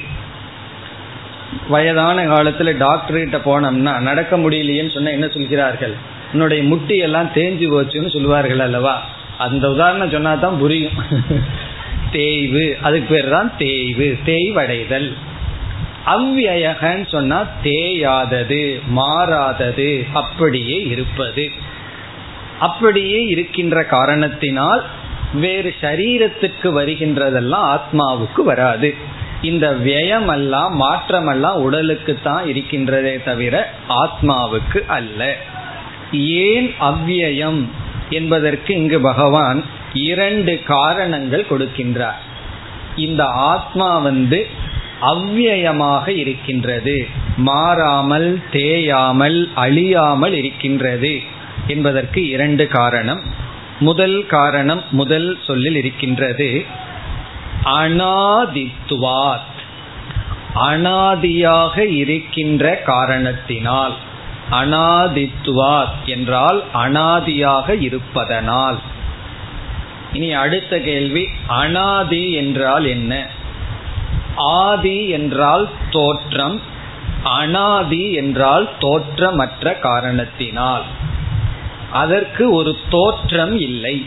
வயதான காலத்துல டாக்டர் கிட்ட போனோம்னா நடக்க முடியலையேன்னு சொன்னா என்ன சொல்கிறார்கள்? உன்னுடைய முட்டி எல்லாம் தேஞ்சு போச்சுன்னு சொல்லுவார்கள் அல்லவா? அந்த உதாரணம் சொன்னா தான் புரியும். தேய்வு அதுக்கு பேர் தான் தேய்வு தேய்வடைதல். அவ்வியகன்னு சொன்னா தேயாதது மாறாதது அப்படியே இருப்பது. அப்படியே இருக்கின்ற காரணத்தினால் வேறு சரீரத்துக்கு வருகின்றதெல்லாம் ஆத்மாவுக்கு வராது. இந்த வியமெல்லாம் மாற்றமெல்லாம் உடலுக்கு தான் இருக்கின்றதே தவிர ஆத்மாவுக்கு அல்ல. ஏன் அவ்வியம் என்பதற்கு இங்கு பகவான் இரண்டு காரணங்கள் கொடுக்கின்றார். இந்த ஆத்மா வந்து அவ்வியமாக இருக்கின்றது. மாறாமல் தேயாமல் அழியாமல் இருக்கின்றது என்பதற்கு இரண்டு காரணம். முதல் காரணம் முதல் சொல்லில் இருக்கின்றது அனாதித்துவாத். அனாதியாக இருக்கின்ற காரணத்தினால் அனாதித்துவாத் என்றால் அனாதியாக இருப்பதனால். இனி அடுத்த கேள்வி அனாதி என்றால் என்ன? ஆதி என்றால் தோற்றம் அனாதி என்றால் தோற்றமற்ற காரணத்தினால். அதற்கு ஒரு தோற்றம் இல்லை.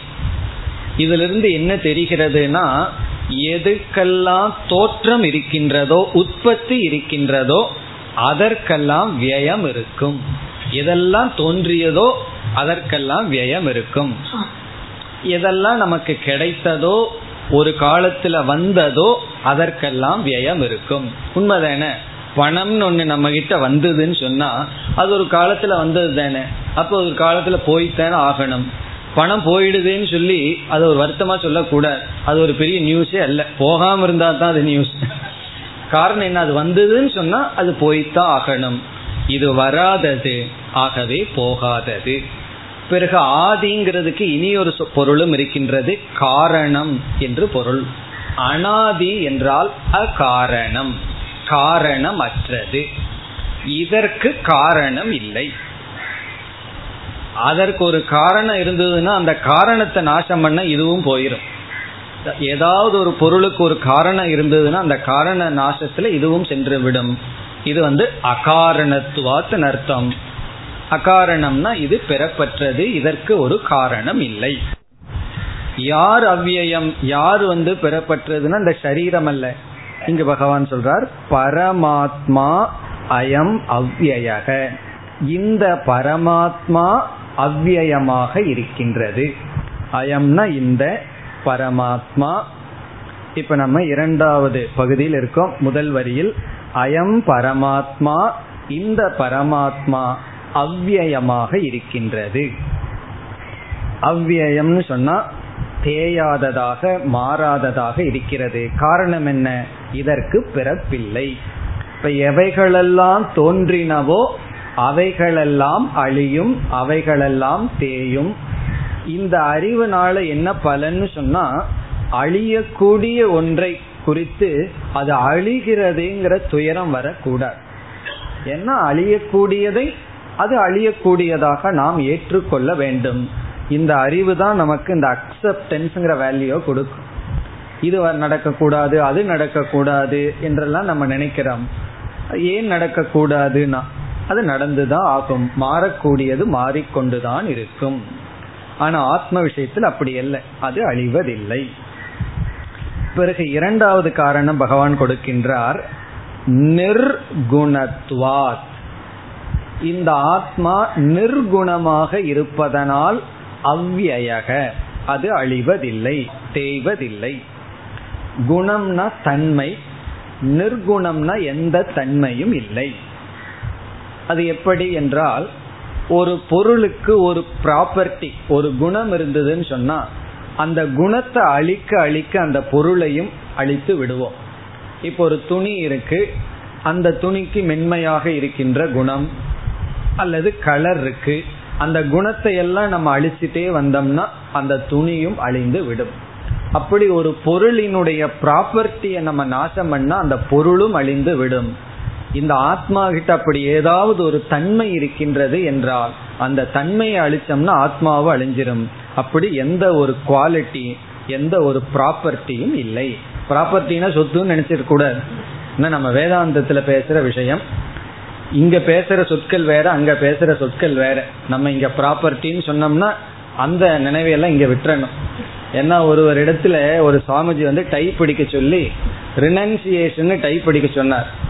இதிலிருந்து என்ன தெரிகிறதுனா எதுக்கெல்லாம் தோற்றம் இருக்கின்றதோ உற்பத்தி இருக்கின்றதோ அதற்கெல்லாம் வியம் இருக்கும். எதெல்லாம் தோன்றியதோ அதற்கெல்லாம் வியம் இருக்கும். எதெல்லாம் நமக்கு கிடைத்ததோ ஒரு காலத்துல வந்ததோ அதற்கெல்லாம் வியம் இருக்கும். உண்மைதானே? பணம்னு ஒண்ணு நம்ம கிட்ட வந்ததுன்னு சொன்னா அது ஒரு காலத்துல வந்தது தானே அப்போ ஒரு காலத்துல போய்த்தானே ஆகணும். பணம் போயிடுதுன்னு சொல்லி அது ஒரு வருத்தமா சொல்லக்கூடாது. அது ஒரு பெரிய நியூஸே அல்ல. போகாம இருந்தா தான் அது நியூஸ் காரணம் என்ன? அது வந்ததுன்னு சொன்னா அது போய்த்தான் ஆகணும். இது வராதது. ஆகவே போகாதது. பிறகு ஆதிங்கிறதுக்கு இனி ஒரு பொருளும் இருக்கின்றது. காரணம் என்று பொருள். அனாதி என்றால் அகாரணம். காரணமற்றது. இதற்கு காரணம் இல்லை. அதற்கு ஒரு காரணம் இருந்ததுன்னா அந்த காரணத்தை நாசம் பண்ண இதுவும் போயிடும் ஏதாவது ஒரு பொருளுக்கு ஒரு காரணம் இருந்ததுன்னா அந்த காரண நாசத்துல இதுவும் சென்று விடும். இது வந்து அகாரணத்துவாத்து அர்த்தம். அகாரணம்னா இது பெறப்பற்றது இதற்கு ஒரு காரணம் இல்லை. யார் அவ்வியம் யார் வந்து பெறப்பட்டதுன்னா இந்த சரீரம் அல்ல. இங்கு பகவான் சொல்றார் பரமாத்மா அயம் அவ்யயக இந்த பரமாத்மா அவ்யயமாக இருக்கின்றது. அயம்னா இந்த பரமாத்மா. இப்ப நம்ம இரண்டாவது பகுதியில் இருக்கோம். முதல் வரியில் அயம் பரமாத்மா இந்த பரமாத்மா அவ்யயமாக இருக்கின்றது. அவ்வியம்னு சொன்னா தேயாததாக மாறாததாக இருக்கிறது. காரணம் என்ன? இதற்கு பிறப்பில்லை. இப்ப எவைகளெல்லாம் தோன்றினவோ அவைகளெல்லாம் அழியும் அவைகளெல்லாம் தேயும். இந்த அறிவுனால என்ன பலன்னு சொன்னா அழியக்கூடிய ஒன்றை குறித்து அது அழிகிறதுங்கிற துயரம் வரக்கூடாது. ஏன்னா அழியக்கூடியதை அது அழியக்கூடியதாக நாம் ஏற்றுக்கொள்ள வேண்டும். இந்த அறிவு தான் நமக்கு இந்த அக்செப்டன்ஸ்ங்கிற வேல்யூ கொடுக்கும். இது நடக்கக்கூடாது அது நடக்கக்கூடாது என்றெல்லாம் நம்ம நினைக்கிறோம். ஏன் நடக்கக்கூடாதுன்னா அது நடந்துதான் ஆகும். மாறக்கூடியது மாறிக்கொண்டுதான் இருக்கும். ஆனா ஆத்ம விஷயத்தில் அப்படி இல்லை. அது அழிவதில்லை. பிறகு இரண்டாவது காரணம் பகவான் கொடுக்கின்றார். நிர்குணத்வாத். இந்த ஆத்மா நிர்குணமாக இருப்பதனால் அவ்வியக. அது அழிவதில்லை தேய்வதில்லை. குணம்னா தன்மை நிர்குணம்னா எந்த தன்மையும் இல்லை. அது எப்படி என்றால் ஒரு பொருளுக்கு ஒரு ப்ராப்பர்ட்டி ஒரு குணம் இருந்ததுன்னு சொன்னா அந்த குணத்தை அழிக்க அழிக்க அந்த பொருளையும் அழித்து விடுவோம். இப்போ ஒரு துணி இருக்கு அந்த துணிக்கு மென்மையாக இருக்கின்ற குணம் அல்லது கலர் இருக்கு அந்த குணத்தை எல்லாம் நம்ம அழிச்சிட்டே வந்தோம்னா அந்த துணியும் அழிந்து விடும். அப்படி ஒரு பொருளினுடைய ப்ராப்பர்ட்டியை நம்ம நாசம் பண்ணா அந்த பொருளும் அழிந்து விடும். இந்த ஆத்மா கிட்ட அப்படி ஏதாவது ஒரு தன்மை இருக்கின்றது என்றால் அந்த தன்மையை அழிச்சோம்னா ஆத்மாவை அழிஞ்சிரும். அப்படி எந்த ஒரு குவாலிட்டி எந்த ஒரு ப்ராப்பர்ட்டியும் இல்லை. ப்ராப்பர்ட்டினா சொத்துன்னு நினைச்சிட கூடாது நம்ம வேதாந்தத்துல பேசுற விஷயம் இங்க பேசுற சொற்கள் வேற அங்க பேசுற சொற்கள் வேற. நம்ம இங்க ப்ராப்பர்ட்டின்னு சொன்னோம்னா அந்த நினைவையெல்லாம் இங்க விட்டுறணும். ஏன்னா ஒரு ஒரு இடத்துல ஒரு சுவாமிஜி வந்து டைப் படிக்க சொல்லி ரினன்சியேஷன் டைப் பிடிக்க சொன்னார்.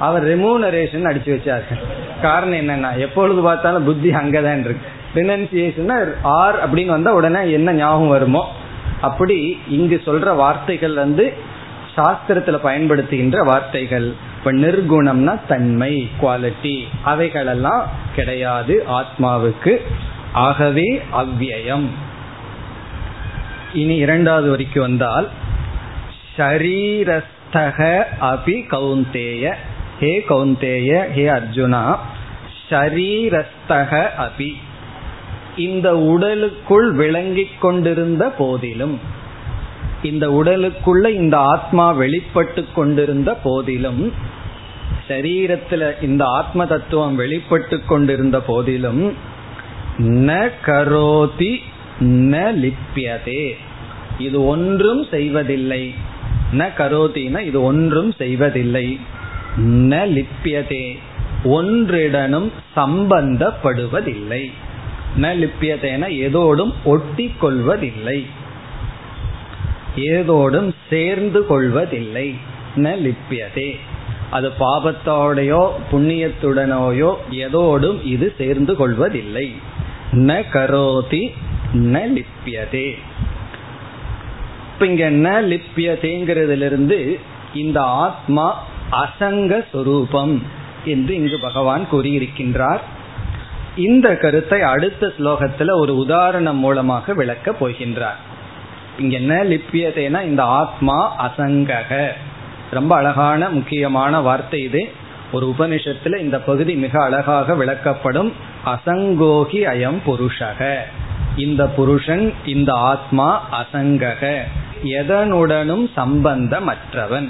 அவர் ரெமூனரேஷன் அடிச்சு வச்சாரு. காரணம் என்னன்னா எப்பொழுது பார்த்தாலும் புத்தி அங்கதான் இருக்கு. ரினன்சியேஷன் ஆர் அப்படின்னு வந்தா உடனே என்ன ஞாபகம் வருமோ அப்படி இங்கு சொல்ற வார்த்தைகள் வந்து சாஸ்திரத்துல பயன்படுத்துகின்ற வார்த்தைகள். இப்ப நிர்குணம்னா தன்மை குவாலிட்டி அவைகளெல்லாம் கிடையாது ஆத்மாவுக்கு. ஆகவே அவ்வியம். இனி இரண்டாவது வரைக்கும் வந்தால் ஷரீரஸ்தக அபி கவுந்தேய ஹே கௌந்தேய ஹே அர்ஜுனா ஷரீரஸ்தக அபி. இந்த உடலுக்குள் விளங்கிக் கொண்டிருந்த போதிலும் இந்த உடலுக்குள்ள இந்த ஆத்மா வெளிப்பட்டு கொண்டிருந்த போதிலும் சரீரத்துல இந்த ஆத்ம தத்துவம் வெளிப்பட்டு கொண்டிருந்த போதிலும் ந கரோதி ந லிப்பியதே இது ஒன்றும் செய்வதில்லை. ந கரோதினா இது ஒன்றும் செய்வதில்லை. ந லிப்பியதே ஒன்றிடனும் சம்பந்தப்படுவதில்லை. ந லிப்பியதேன எதோடும் ஒட்டி கொள்வதில்லை ஏதோடும் சேர்ந்து கொள்வதில்லை ந லிப்பியதே அது பாபத்தோடையோ புண்ணியத்துடனோயோ எதோடும் இது சேர்ந்து கொள்வதில்லை ந கரோதி ந லிப்பியதே இப்ப இங்க ந லிப்பியதேங்கிறதுல இந்த ஆத்மா அசங்க சொரூபம் என்று இங்கு பகவான் கூறியிருக்கின்றார். இந்த கருத்தை அடுத்த ஸ்லோகத்துல ஒரு உதாரணம் மூலமாக விளக்கப் போகின்றார். இங்க என்ன லிப்பியதேனா இந்த ஆத்மா அசங்கக. ரொம்ப அழகான முக்கியமான வார்த்தை இது. ஒரு உபனிஷத்துல இந்த பகுதி மிக அழகாக விளக்கப்படும். அசங்கோகி அயம் புருஷக. இந்த புருஷன் இந்த ஆத்மா அசங்கக. எதனுடனும் சம்பந்தமற்றவன்.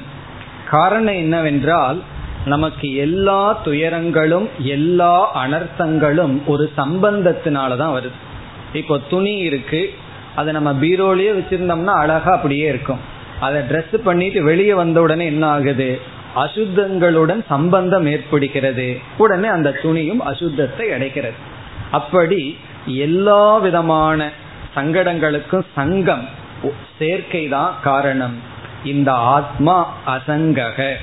காரணம் என்னவென்றால் நமக்கு எல்லா துயரங்களும் எல்லா அனர்த்தங்களும் ஒரு சம்பந்தத்தினாலதான் வருது. இப்போ துணி இருக்கு அதை நம்ம பீரோலயே வச்சிருந்தோம்னா அழகா அப்படியே இருக்கும். அதை ட்ரெஸ் பண்ணிட்டு வெளியே வந்த உடனே என்ன ஆகுது? அசுத்தங்களுடன் சம்பந்தம் ஏற்படுகிறது. உடனே அந்த துணியும் அசுத்தத்தை அடைக்கிறது அப்படி எல்லா விதமான சங்கடங்களுக்கும் சங்கம் சேர்க்கை தான் காரணம். இந்த ஆத்மா அசங்கக.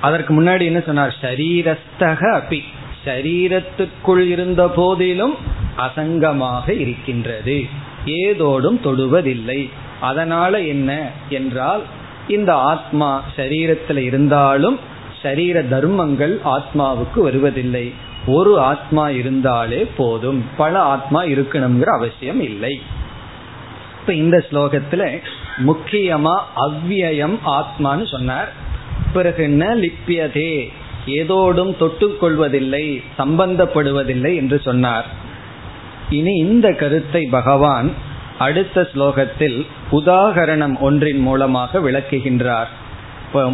அதற்கு முன்னாடி என்ன சொன்னார்? சரீரஸ்தக அபி. சரீரத்துக்குள் இருந்த போதிலும் அசங்கமாக இருக்கின்றது. ஏதோடும் தொடுவதில்லை. அதனால என்ன என்றால் இந்த ஆத்மா சரீரத்தில் இருந்தாலும் சரீர தர்மங்கள் ஆத்மாவுக்கு வருவதில்லை. ஒரு ஆத்மா இருந்தாலே போதும். பல ஆத்மா இருக்கணுங்கிற அவசியம் இல்லை. இப்ப இந்த ஸ்லோகத்துல முக்கியமா அவ்வியம் ஆத்மான்னு சொன்னார். பிறகு என்ன லிப்பியதே ஏதோடும் தொட்டுக்கொள்வதில்லை சம்பந்தப்படுவதில்லை என்று சொன்னார். இனி இந்த கருத்தை பகவான் அடுத்த ஸ்லோகத்தில் உதாகரணம் ஒன்றின் மூலமாக விளக்குகின்றார்.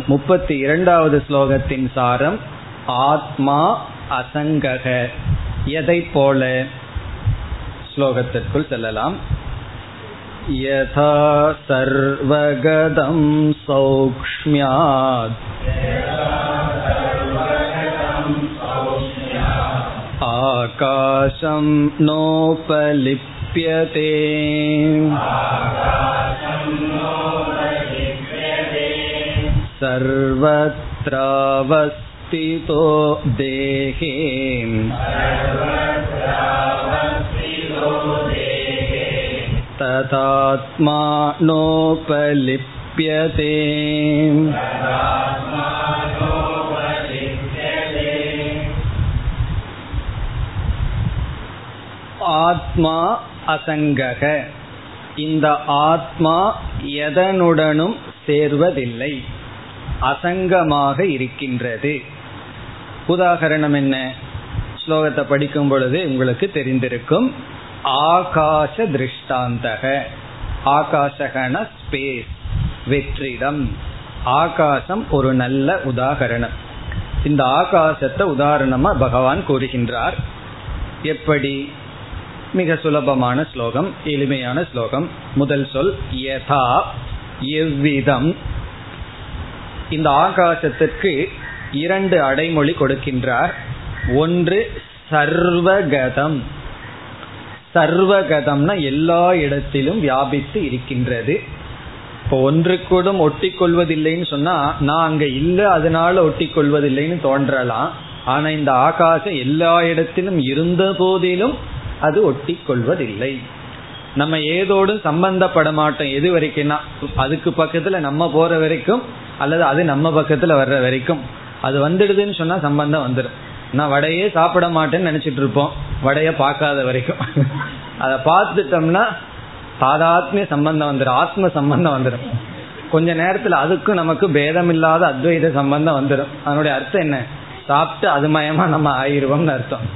முப்பத்தி இரண்டாவது ஸ்லோகத்தின் சாரம் ஆத்மா அசங்கக. எதை போல? ஸ்லோகத்திற்குள் செல்லலாம். यथा सर्वगदं सौक्ष्म्यात् आकाशं नोपलिप्यते सर्वत्रावस्थितो देहे तथात्मानोपलिप्यते ஆத்மா அசங்கக இந்த ஆத்மா எதனுடனும் சேர்வதில்லை அசங்கமாக இருக்கின்றது உதாகரணம் என்ன ஸ்லோகத்தை படிக்கும் பொழுது உங்களுக்கு தெரிந்திருக்கும் ஆகாச திருஷ்டாந்தக ஆகாசகன ஸ்பேஸ் வெற்றிடம். ஆகாசம் ஒரு நல்ல உதாகரணம். இந்த ஆகாசத்தை உதாரணமா பகவான் கூறுகின்றார். எப்படி? மிக சுலபமான ஸ்லோகம் எளிமையான ஸ்லோகம். முதல் சொல் யதா எவ்விதம். இந்த ஆகாசத்திற்கு இரண்டு அடைமொழி கொடுக்கின்றார். ஒன்று சர்வகதம். சர்வகதம்னா எல்லா இடத்திலும் வியாபித்து இருக்கின்றது. இப்போ ஒன்று கூட ஒட்டி கொள்வதில்லைன்னு சொன்னா நான் அங்க இல்லை அதனால ஒட்டி கொள்வதில்லைன்னு தோன்றலாம். ஆனா இந்த ஆகாசம் எல்லா இடத்திலும் இருந்த போதிலும் அது ஒட்டி கொள்வதில்லை நம்ம ஏதோடும் சம்பந்தப்பட மாட்டோம். எது வரைக்கும்னா அதுக்கு பக்கத்துல நம்ம போற வரைக்கும் அல்லது அது நம்ம பக்கத்துல வர்ற வரைக்கும். அது வந்துடுதுன்னு சொன்னா சம்பந்தம் வந்துடும் நான் வடையே சாப்பிட மாட்டேன்னு நினைச்சிட்டு இருப்போம். வடைய பார்க்காத வரைக்கும். அதை பார்த்துட்டோம்னா தாதாத்மிய சம்பந்தம் வந்துடும் ஆத்ம சம்பந்தம் வந்துடும் கொஞ்ச நேரத்துல அதுக்கும் நமக்கு பேதம் இல்லாத அத்வைத சம்பந்தம் வந்துடும் அதனுடைய அர்த்தம் என்ன? சாப்பிட்டு அது மயமா நம்ம ஆயிடுவோம்னு அர்த்தம்.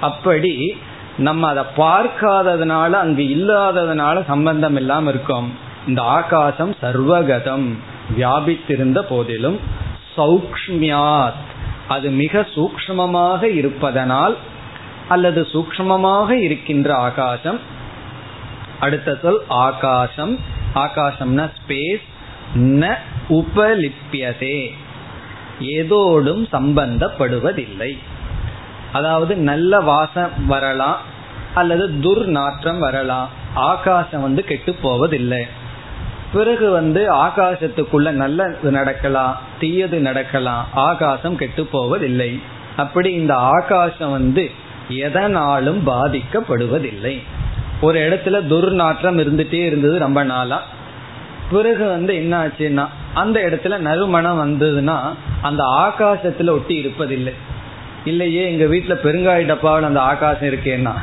அப்படி நம்ம அதை பார்க்காததுனால அங்கு இல்லாததுனால சம்பந்தம் இல்லாம இருக்கும். இந்த ஆகாசம் சர்வகதம். வியாபித்திருந்த போதிலும் சௌக்மியாத் அது மிக சூக்மமாக இருப்பதனால் அல்லது சூக்மமாக இருக்கின்ற ஆகாசம். அடுத்த சொல் ஆகாசம். ஆகாசம்னா ஸ்பேஸ் ந உபலிப்பியதே ஏதோடும் சம்பந்தப்படுவதில்லை. அதாவது நல்ல வாசம் வரலாம் அல்லது துர்நாற்றம் வரலாம். ஆகாசம் வந்து கெட்டு போவதில்லை. பிறகு வந்து ஆகாசத்துக்குள்ள நல்லது நடக்கலாம் தீயது நடக்கலாம் ஆகாசம் கெட்டு போவதில்லை. அப்படி இந்த ஆகாசம் வந்து எதனாலும் பாதிக்கப்படுவதில்லை. ஒரு இடத்துல துர்நாற்றம் இருந்துட்டே இருந்தது ரொம்ப நாளா. பிறகு வந்து என்ன ஆச்சுன்னா அந்த இடத்துல நறுமணம் வந்ததுன்னா அந்த ஆகாசத்துல ஒட்டி இருப்பதில்லை. இல்லையே எங்க வீட்டுல பெருங்காய டப்பாவில் அந்த ஆகாசம் இருக்கேன்னா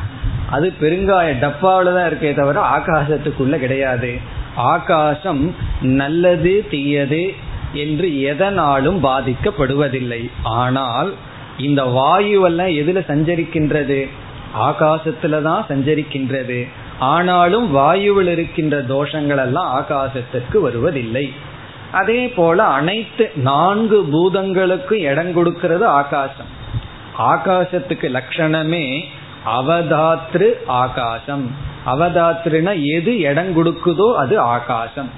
அது பெருங்காய டப்பாவில் தான் இருக்கே தவிர ஆகாசத்துக்குள்ள கிடையாது. ஆகாசம் நல்லது தீயது என்று எதனாலும் பாதிக்கப்படுவதில்லை. ஆனால் இந்த வாயுவெல்லாம் எதுல சஞ்சரிக்கின்றது? ஆகாசத்துல தான் சஞ்சரிக்கின்றது. ஆனாலும் வாயுவில் இருக்கின்ற தோஷங்கள் எல்லாம் ஆகாசத்திற்கு வருவதில்லை. அதே போல அனைத்து நான்கு பூதங்களுக்கும் இடம் கொடுக்கிறது ஆகாசம். ஆகாசத்துக்கு லட்சணமே அவதாத்ரு ஆகாசம். அவதாத்ரினா எது இடம் கொடுக்குதோ அது ஆகாசம்.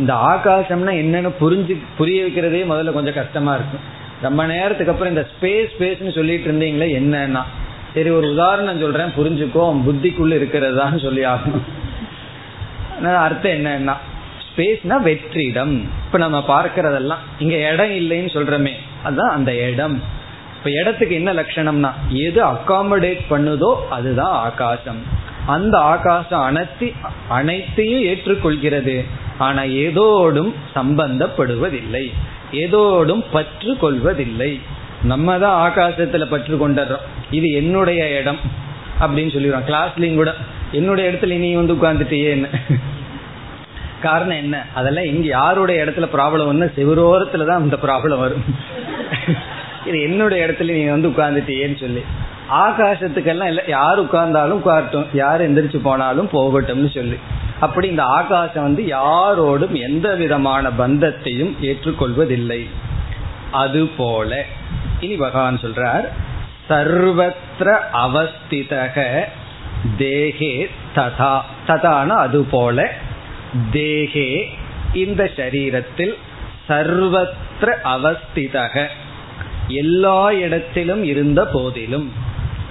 இந்த ஆகாசம்னா என்னன்னு புரிஞ்சு புரிய வைக்கிறதே முதல்ல கொஞ்சம் கஷ்டமா இருக்கும் ரொம்ப நேரத்துக்கு அப்புறம் இந்த ஸ்பேஸ் ஸ்பேஸ்னு சொல்லிட்டு இருந்தீங்களே என்னன்னா? சரி ஒரு உதாரணம் சொல்றேன் புரிஞ்சுக்கோ புத்திக்குள்ள இருக்கிறதான்னு சொல்லி ஆகணும். அர்த்தம் என்னன்னா ஸ்பேஸ்னா வெற்றிடம். இப்ப நம்ம பார்க்கறதெல்லாம் இங்க இடம் இல்லைன்னு சொல்றமே அதுதான் அந்த இடம். இப்ப இடத்துக்கு என்ன லட்சணம்னா எது அகாமடேட் பண்ணுதோ அதுதான் ஆகாசம். அந்த ஆகாசம் அனைத்து அனைத்தையும் ஏற்றுக்கொள்கிறது. ஆனா ஏதோடும் சம்பந்தப்படுவதில்லை. ஏதோடும் பற்று கொள்வதில்லை நம்ம தான் ஆகாசத்துல பற்று கொண்டுறோம் இது என்னுடைய இடம் அப்படின்னு சொல்லிடுறோம். கிளாஸ்லயும் கூட என்னுடைய இடத்துல நீ வந்து உட்கார்ந்துட்டியேன்னு. காரணம் என்ன? அதெல்லாம் இங்க யாருடைய இடத்துல ப்ராப்ளம் வந்து சிவரோரத்துல தான் இந்த ப்ராப்ளம் வரும். இது என்னுடைய இடத்துல நீ வந்து உட்கார்ந்துட்டியேன்னு சொல்லி. ஆகாசத்துக்கெல்லாம் இல்லை யார் உட்கார்ந்தாலும் உட்காரட்டும் யார் எந்திரிச்சு போனாலும் போகட்டும்னு சொல்லி. அப்படி இந்த ஆகாசம் வந்து யாரோடும் எந்த விதமான பந்தத்தையும் ஏற்றுக்கொள்வதில்லை. அதுபோல இனி பகவான் சொல்றார் சர்வத்திர அவஸ்திதக தேகே ததா. ததான அதுபோல தேகே இந்த சரீரத்தில் சர்வத்திர அவஸ்திதக. எல்லா இடத்திலும் இருந்த போதிலும்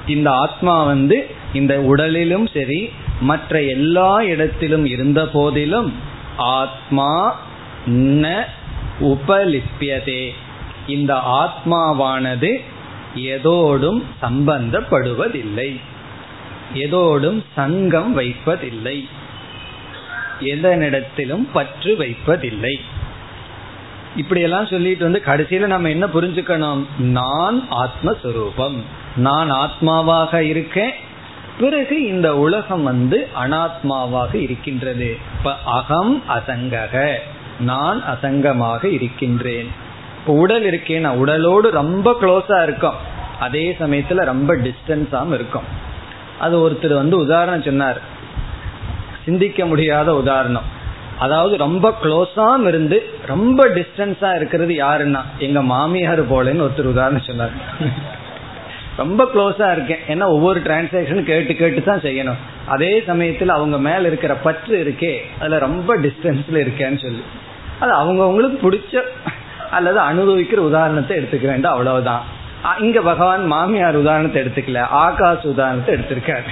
இந்த ஆத்மா வந்து இந்த உடலிலும் சரி மற்ற எல்லா இடத்திலும் இருந்த போதிலும் ஆத்மா ந உபலிப்பியதே இந்த ஆத்மாவானது எதோடும் சம்பந்தப்படுவதில்லை. எதோடும் சங்கம் வைப்பதில்லை. எதனிடத்திலும் பற்று வைப்பதில்லை. இப்படியெல்லாம் சொல்லிட்டு வந்து கடைசியில நம்ம என்ன புரிஞ்சுக்கணும்? நான் ஆத்மஸ்வரூபம். நான் ஆத்மாவாக இருக்கேன். பிறகு இந்த உலகம் வந்து அனாத்மாவாக இருக்கின்றது. இப்ப அகம் அசங்கக. நான் அசங்கமாக இருக்கின்றேன். இப்போ உடல் இருக்கேன் உடலோடு ரொம்ப க்ளோஸா இருக்கும். அதே சமயத்துல ரொம்ப டிஸ்டன்ஸாம இருக்கும். அது ஒருத்தர் வந்து உதாரணம் சொன்னார். சிந்திக்க முடியாத உதாரணம். அதாவது ரொம்ப க்ளோஸாம் இருந்து ரொம்ப டிஸ்டன்ஸா இருக்கிறது யாருன்னா எங்க மாமியார் போலன்னு ஒருத்தர் உதாரணம் சொன்னார். ரொம்ப க்ளோஸா இருக்கேன். ஏன்னா ஒவ்வொரு டிரான்சாக்ஷனும் கேட்டு கேட்டு தான் செய்யணும். அதே சமயத்தில் அவங்க மேல இருக்கிற பற்று இருக்கே அதுல ரொம்ப டிஸ்டன்ஸ்ல இருக்கேன்னு சொல்லி. அது அவங்கவுங்களுக்கு பிடிச்ச அல்லது அனுபவிக்கிற உதாரணத்தை எடுத்துக்கிறேன். அவ்வளவுதான். இங்க பகவான் மாமியார் உதாரணத்தை எடுத்துக்கல. ஆகாஷ் உதாரணத்தை எடுத்திருக்காரு.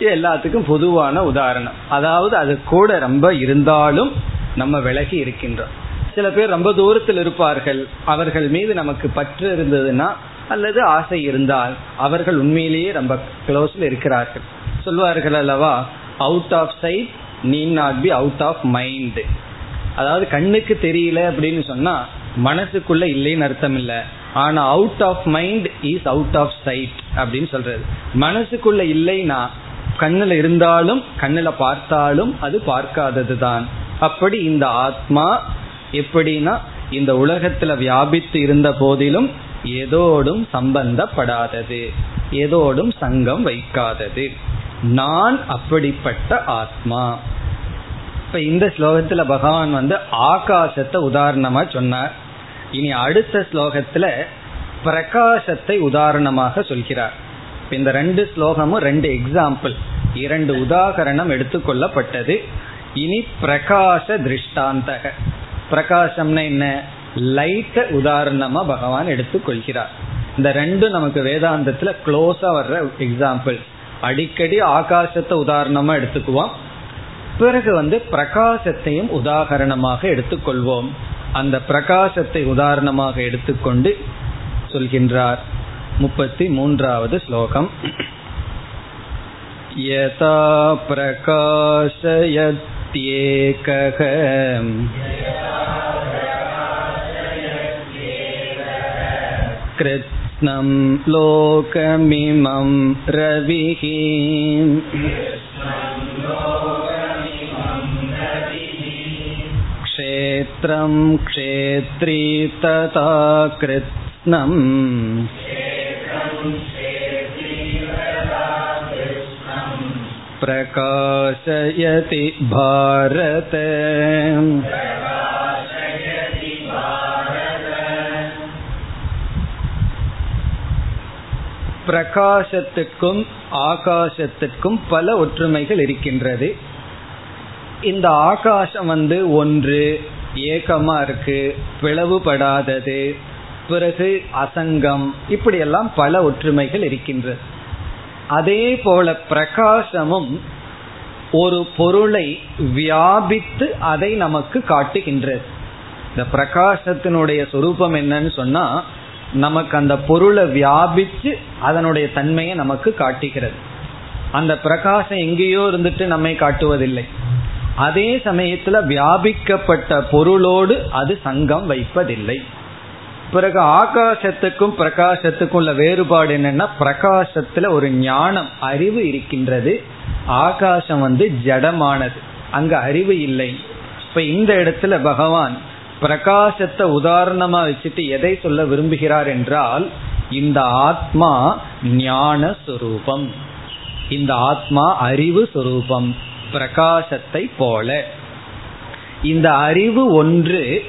இது எல்லாத்துக்கும் பொதுவான உதாரணம். அதாவது அது கூட ரொம்ப இருந்தாலும் நம்ம விலகி இருக்கின்றோம். சில பேர் ரொம்ப தூரத்தில் இருப்பார்கள். அவர்கள் மீது நமக்கு பற்று இருந்ததுன்னா அல்லது ஆசை இருந்தால் அவர்கள் உண்மையிலேயே ரொம்ப க்ளோஸ்ல இருக்கிறார்கள். சொல்வார்கள் அல்லவா out of sight need not be out of mind அதாவது கண்ணுக்கு தெரியல அப்படின்னு சொன்னா மனசுக்குள்ள இல்லைன்னு அர்த்தம் இல்லை. ஆனா out of mind is out of sight அப்படின்னு சொல்றது. மனசுக்குள்ள இல்லைன்னா கண்ணில் இருந்தாலும் கண்ணில் பார்த்தாலும் அது பார்க்காதது தான் அப்படி இந்த ஆத்மா எப்படின்னா இந்த உலகத்துல வியாபித்து இருந்த போதிலும் ஏதோடும் சம்பந்தப்படாதது ஏதோடும் சங்கம் வைக்காதது. நான் அப்படிப்பட்ட ஆத்மா. இப்ப இந்த ஸ்லோகத்துல பகவான் வந்து ஆகாசத்தை உதாரணமா சொன்னார். இனி அடுத்த ஸ்லோகத்துல பிரகாசத்தை உதாரணமாக சொல்கிறார். இந்த ரெண்டு ஸ்லோகமும் ரெண்டு எக்ஸாம்பிள் இரண்டு உதாகரணம் எடுத்துக்கொள்ளப்பட்டது. இனி பிரகாச திருஷ்டாந்தக. பிரகாசம்னா என்ன? லைட்ட உதாரணமா பகவான் எடுத்துக்கொள்கிறார் இந்த ரெண்டும் நமக்கு வேதாந்தத்துல க்ளோஸா வர்ற எக்ஸாம்பிள் அடிக்கடி ஆகாசத்தை உதாரணமா எடுத்துக்குவோம் பிறகு வந்து பிரகாசத்தையும் உதாகரணமாக எடுத்துக்கொள்வோம் அந்த பிரகாசத்தை உதாரணமாக எடுத்துக்கொண்டு சொல்கின்றார் முப்பத்தி மூன்றாவது ஸ்லோகம் यथा प्रकाशयत्येकः कृत्स्नं लोकमिमं रविः क्षेत्रं क्षेत्री तथा कृत्स्नम् प्रकाशयति भारत பிரகாசத்துக்கும் ஆகாசத்துக்கும் பல ஒற்றுமைகள் இருக்கின்றது. இந்த ஆகாசம் வந்து ஒன்று ஏகமா இருக்கு பிளவுபடாதது பிறகு அசங்கம் இப்படியெல்லாம் பல ஒற்றுமைகள் இருக்கின்றது. அதே போல பிரகாசமும் ஒரு பொருளை வியாபித்து அதை நமக்கு காட்டுகின்றது. இந்த பிரகாசத்தினுடைய சொரூபம் என்னன்னு சொன்னா நமக்கு அந்த பொருளை வியாபிச்சு அதனுடைய தன்மையை நமக்கு காட்டுகிறது. அந்த பிரகாசம் எங்கேயோ இருந்துட்டு நம்மை காட்டுவதில்லை. அதே சமயத்துல வியாபிக்கப்பட்ட பொருளோடு அது சங்கம் வைப்பதில்லை. பிறகு ஆகாசத்துக்கும் பிரகாசத்துக்கும் உள்ள வேறுபாடு என்னன்னா பிரகாசத்துல ஒரு ஞானம் அறிவு இருக்கின்றது. ஆகாசம் வந்து ஜடமானது. அங்க அறிவு இல்லை. இப்ப இந்த இடத்துல பகவான் பிரகாசத்தை உதாரணமா வச்சுட்டு எதை சொல்ல விரும்புகிறார் என்றால் இந்த ஆத்மா ஞான சுரூபம். இந்த ஆத்மா அறிவு சுரூபம் பிரகாசத்தை போல. இந்த அறிவு ஒன்று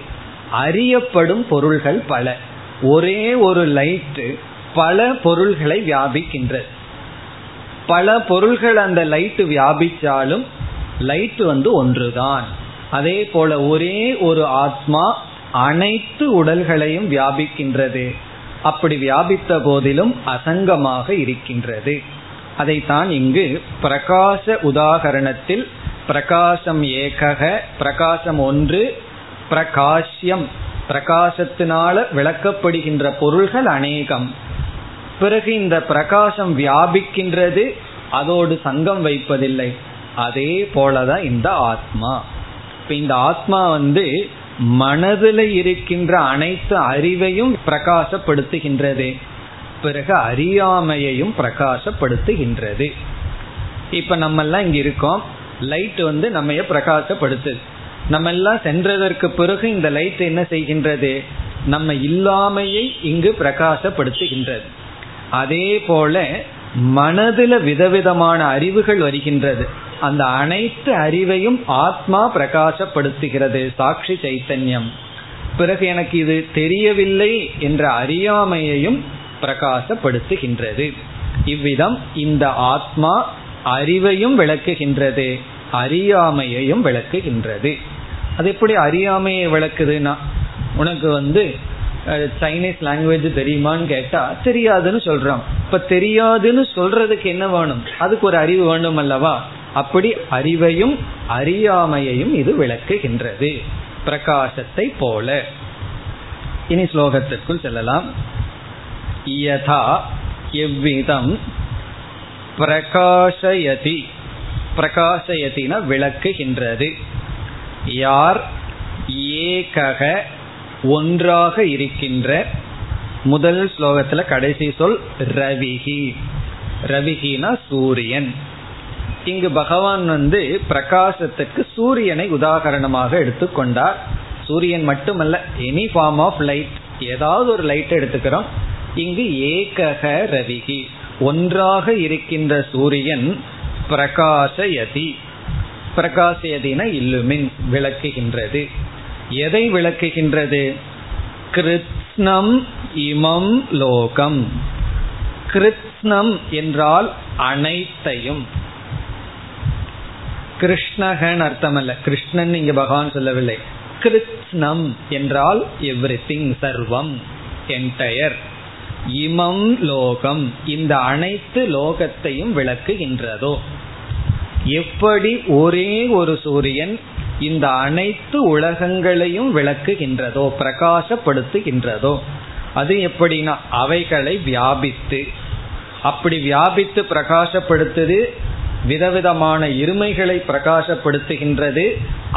அறியப்படும் பொருள்கள் பல. ஒரே ஒரு லைட்டு பல பொருள்களை வியாபிக்கின்றது. பல பொருள்கள் அந்த லைட்டு வியாபிச்சாலும் லைட் வந்து ஒன்றுதான். அதே போல ஒரே ஒரு ஆத்மா அனைத்து உடல்களையும் வியாபிக்கின்றது. அப்படி வியாபித்த போதிலும் அசங்கமாக இருக்கின்றது. அதைத்தான் இங்கு பிரகாச உதாகரணத்தில் பிரகாசம் ஏகக பிரகாசம் ஒன்று பிரகாசியம் பிரகாசத்தினால விளக்கப்படுகின்ற பொருள்கள் அநேகம். பிறகு இந்த பிரகாசம் வியாபிக்கின்றது அதோடு சங்கம் வைப்பதில்லை. அதே போலதான் இந்த ஆத்மா. இப்ப இந்த ஆத்மா வந்து மனதில் இருக்கின்ற அனைத்து அறிவையும் பிரகாசப்படுத்துகின்றது. பிறகு அறியாமையையும் பிரகாசப்படுத்துகின்றது. இப்ப நம்ம எல்லாம் இங்க இருக்கோம். லைட் வந்து நம்ம பிரகாசப்படுத்துது நம்ம எல்லாம் சென்றதற்கு பிறகு இந்த லைட் என்ன செய்கின்றது? நம்ம இல்லாமையை இங்கு பிரகாசப்படுத்துகின்றது. அதே போல மனதில் விதவிதமான அறிவுகள் வருகின்றது. அந்த அனைத்து அறிவையும் ஆத்மா பிரகாசப்படுத்துகிறது சாட்சி சைத்தன்யம். பிறகு எனக்கு இது தெரியவில்லை என்ற அறியாமையையும் பிரகாசப்படுத்துகின்றது. இவ்விதம் இந்த ஆத்மா அறிவையும் விளக்குகின்றது அறியாமையையும் விளக்குகின்றது. அது எப்படி அறியாமையை விளக்குதுன்னா உனக்கு வந்து சைனீஸ் லாங்குவேஜ் தெரியுமான்னு கேட்டா தெரியாதுன்னு சொல்றோம் இப்ப தெரியாதுன்னு சொல்றதுக்கு என்ன வேணும்? அதுக்கு ஒரு அறிவு வேணும் அல்லவா அப்படி அறிவையும் அறியாமையையும் இது விளக்குகின்றது. பிரகாசத்தை போல. இனி ஸ்லோகத்திற்குள் செல்லலாம். யதா எவ்விதம் பிரகாசயதி. பிரகாசயத்தின விளக்குகின்றது. யார் ஏகக ஒன்றாக இருக்கின்ற முதல் ஸ்லோகத்துல கடைசி சொல் ரவிகி ரவிகினா சூரியன். இங்கு பகவான் வந்து பிரகாசத்துக்கு சூரியனை உதாகரணமாக எடுத்துக்கொண்டார் சூரியன் மட்டுமல்ல எனி ஃபார்ம் ஆஃப் லைட் ஏதாவது ஒரு லைட் எடுத்துக்கிறோம். இங்கு ஏகக ரவிகி ஒன்றாக இருக்கின்ற சூரியன் பிரகாசயதி. பிரகாசயதின இல்லுமின் விளக்குகின்றது. எதை விளக்குகின்றது? கிருத்னம் இமம் லோகம். கிருத்னம் என்றால் அனைத்தையும். கிருஷ்ணகன் அர்த்தம் அல்ல கிருஷ்ணன் இங்க பகவான் சொல்லவில்லை. கிருத்னம் என்றால் எவ்ரி திங் சர்வம் என்டையர் இமம் லோகம் இந்த அனைத்து லோகத்தையும் விளக்குகின்றதோ. எப்படி ஒரே ஒரு சூரியன் இந்த அனைத்து உலகங்களையும் விளக்குகின்றதோ பிரகாசப்படுத்துகின்றதோ. அது எப்படின்னா அவைகளை வியாபித்து. அப்படி வியாபித்து பிரகாசப்படுத்துது விதவிதமான இருமைகளை பிரகாசப்படுத்துகின்றது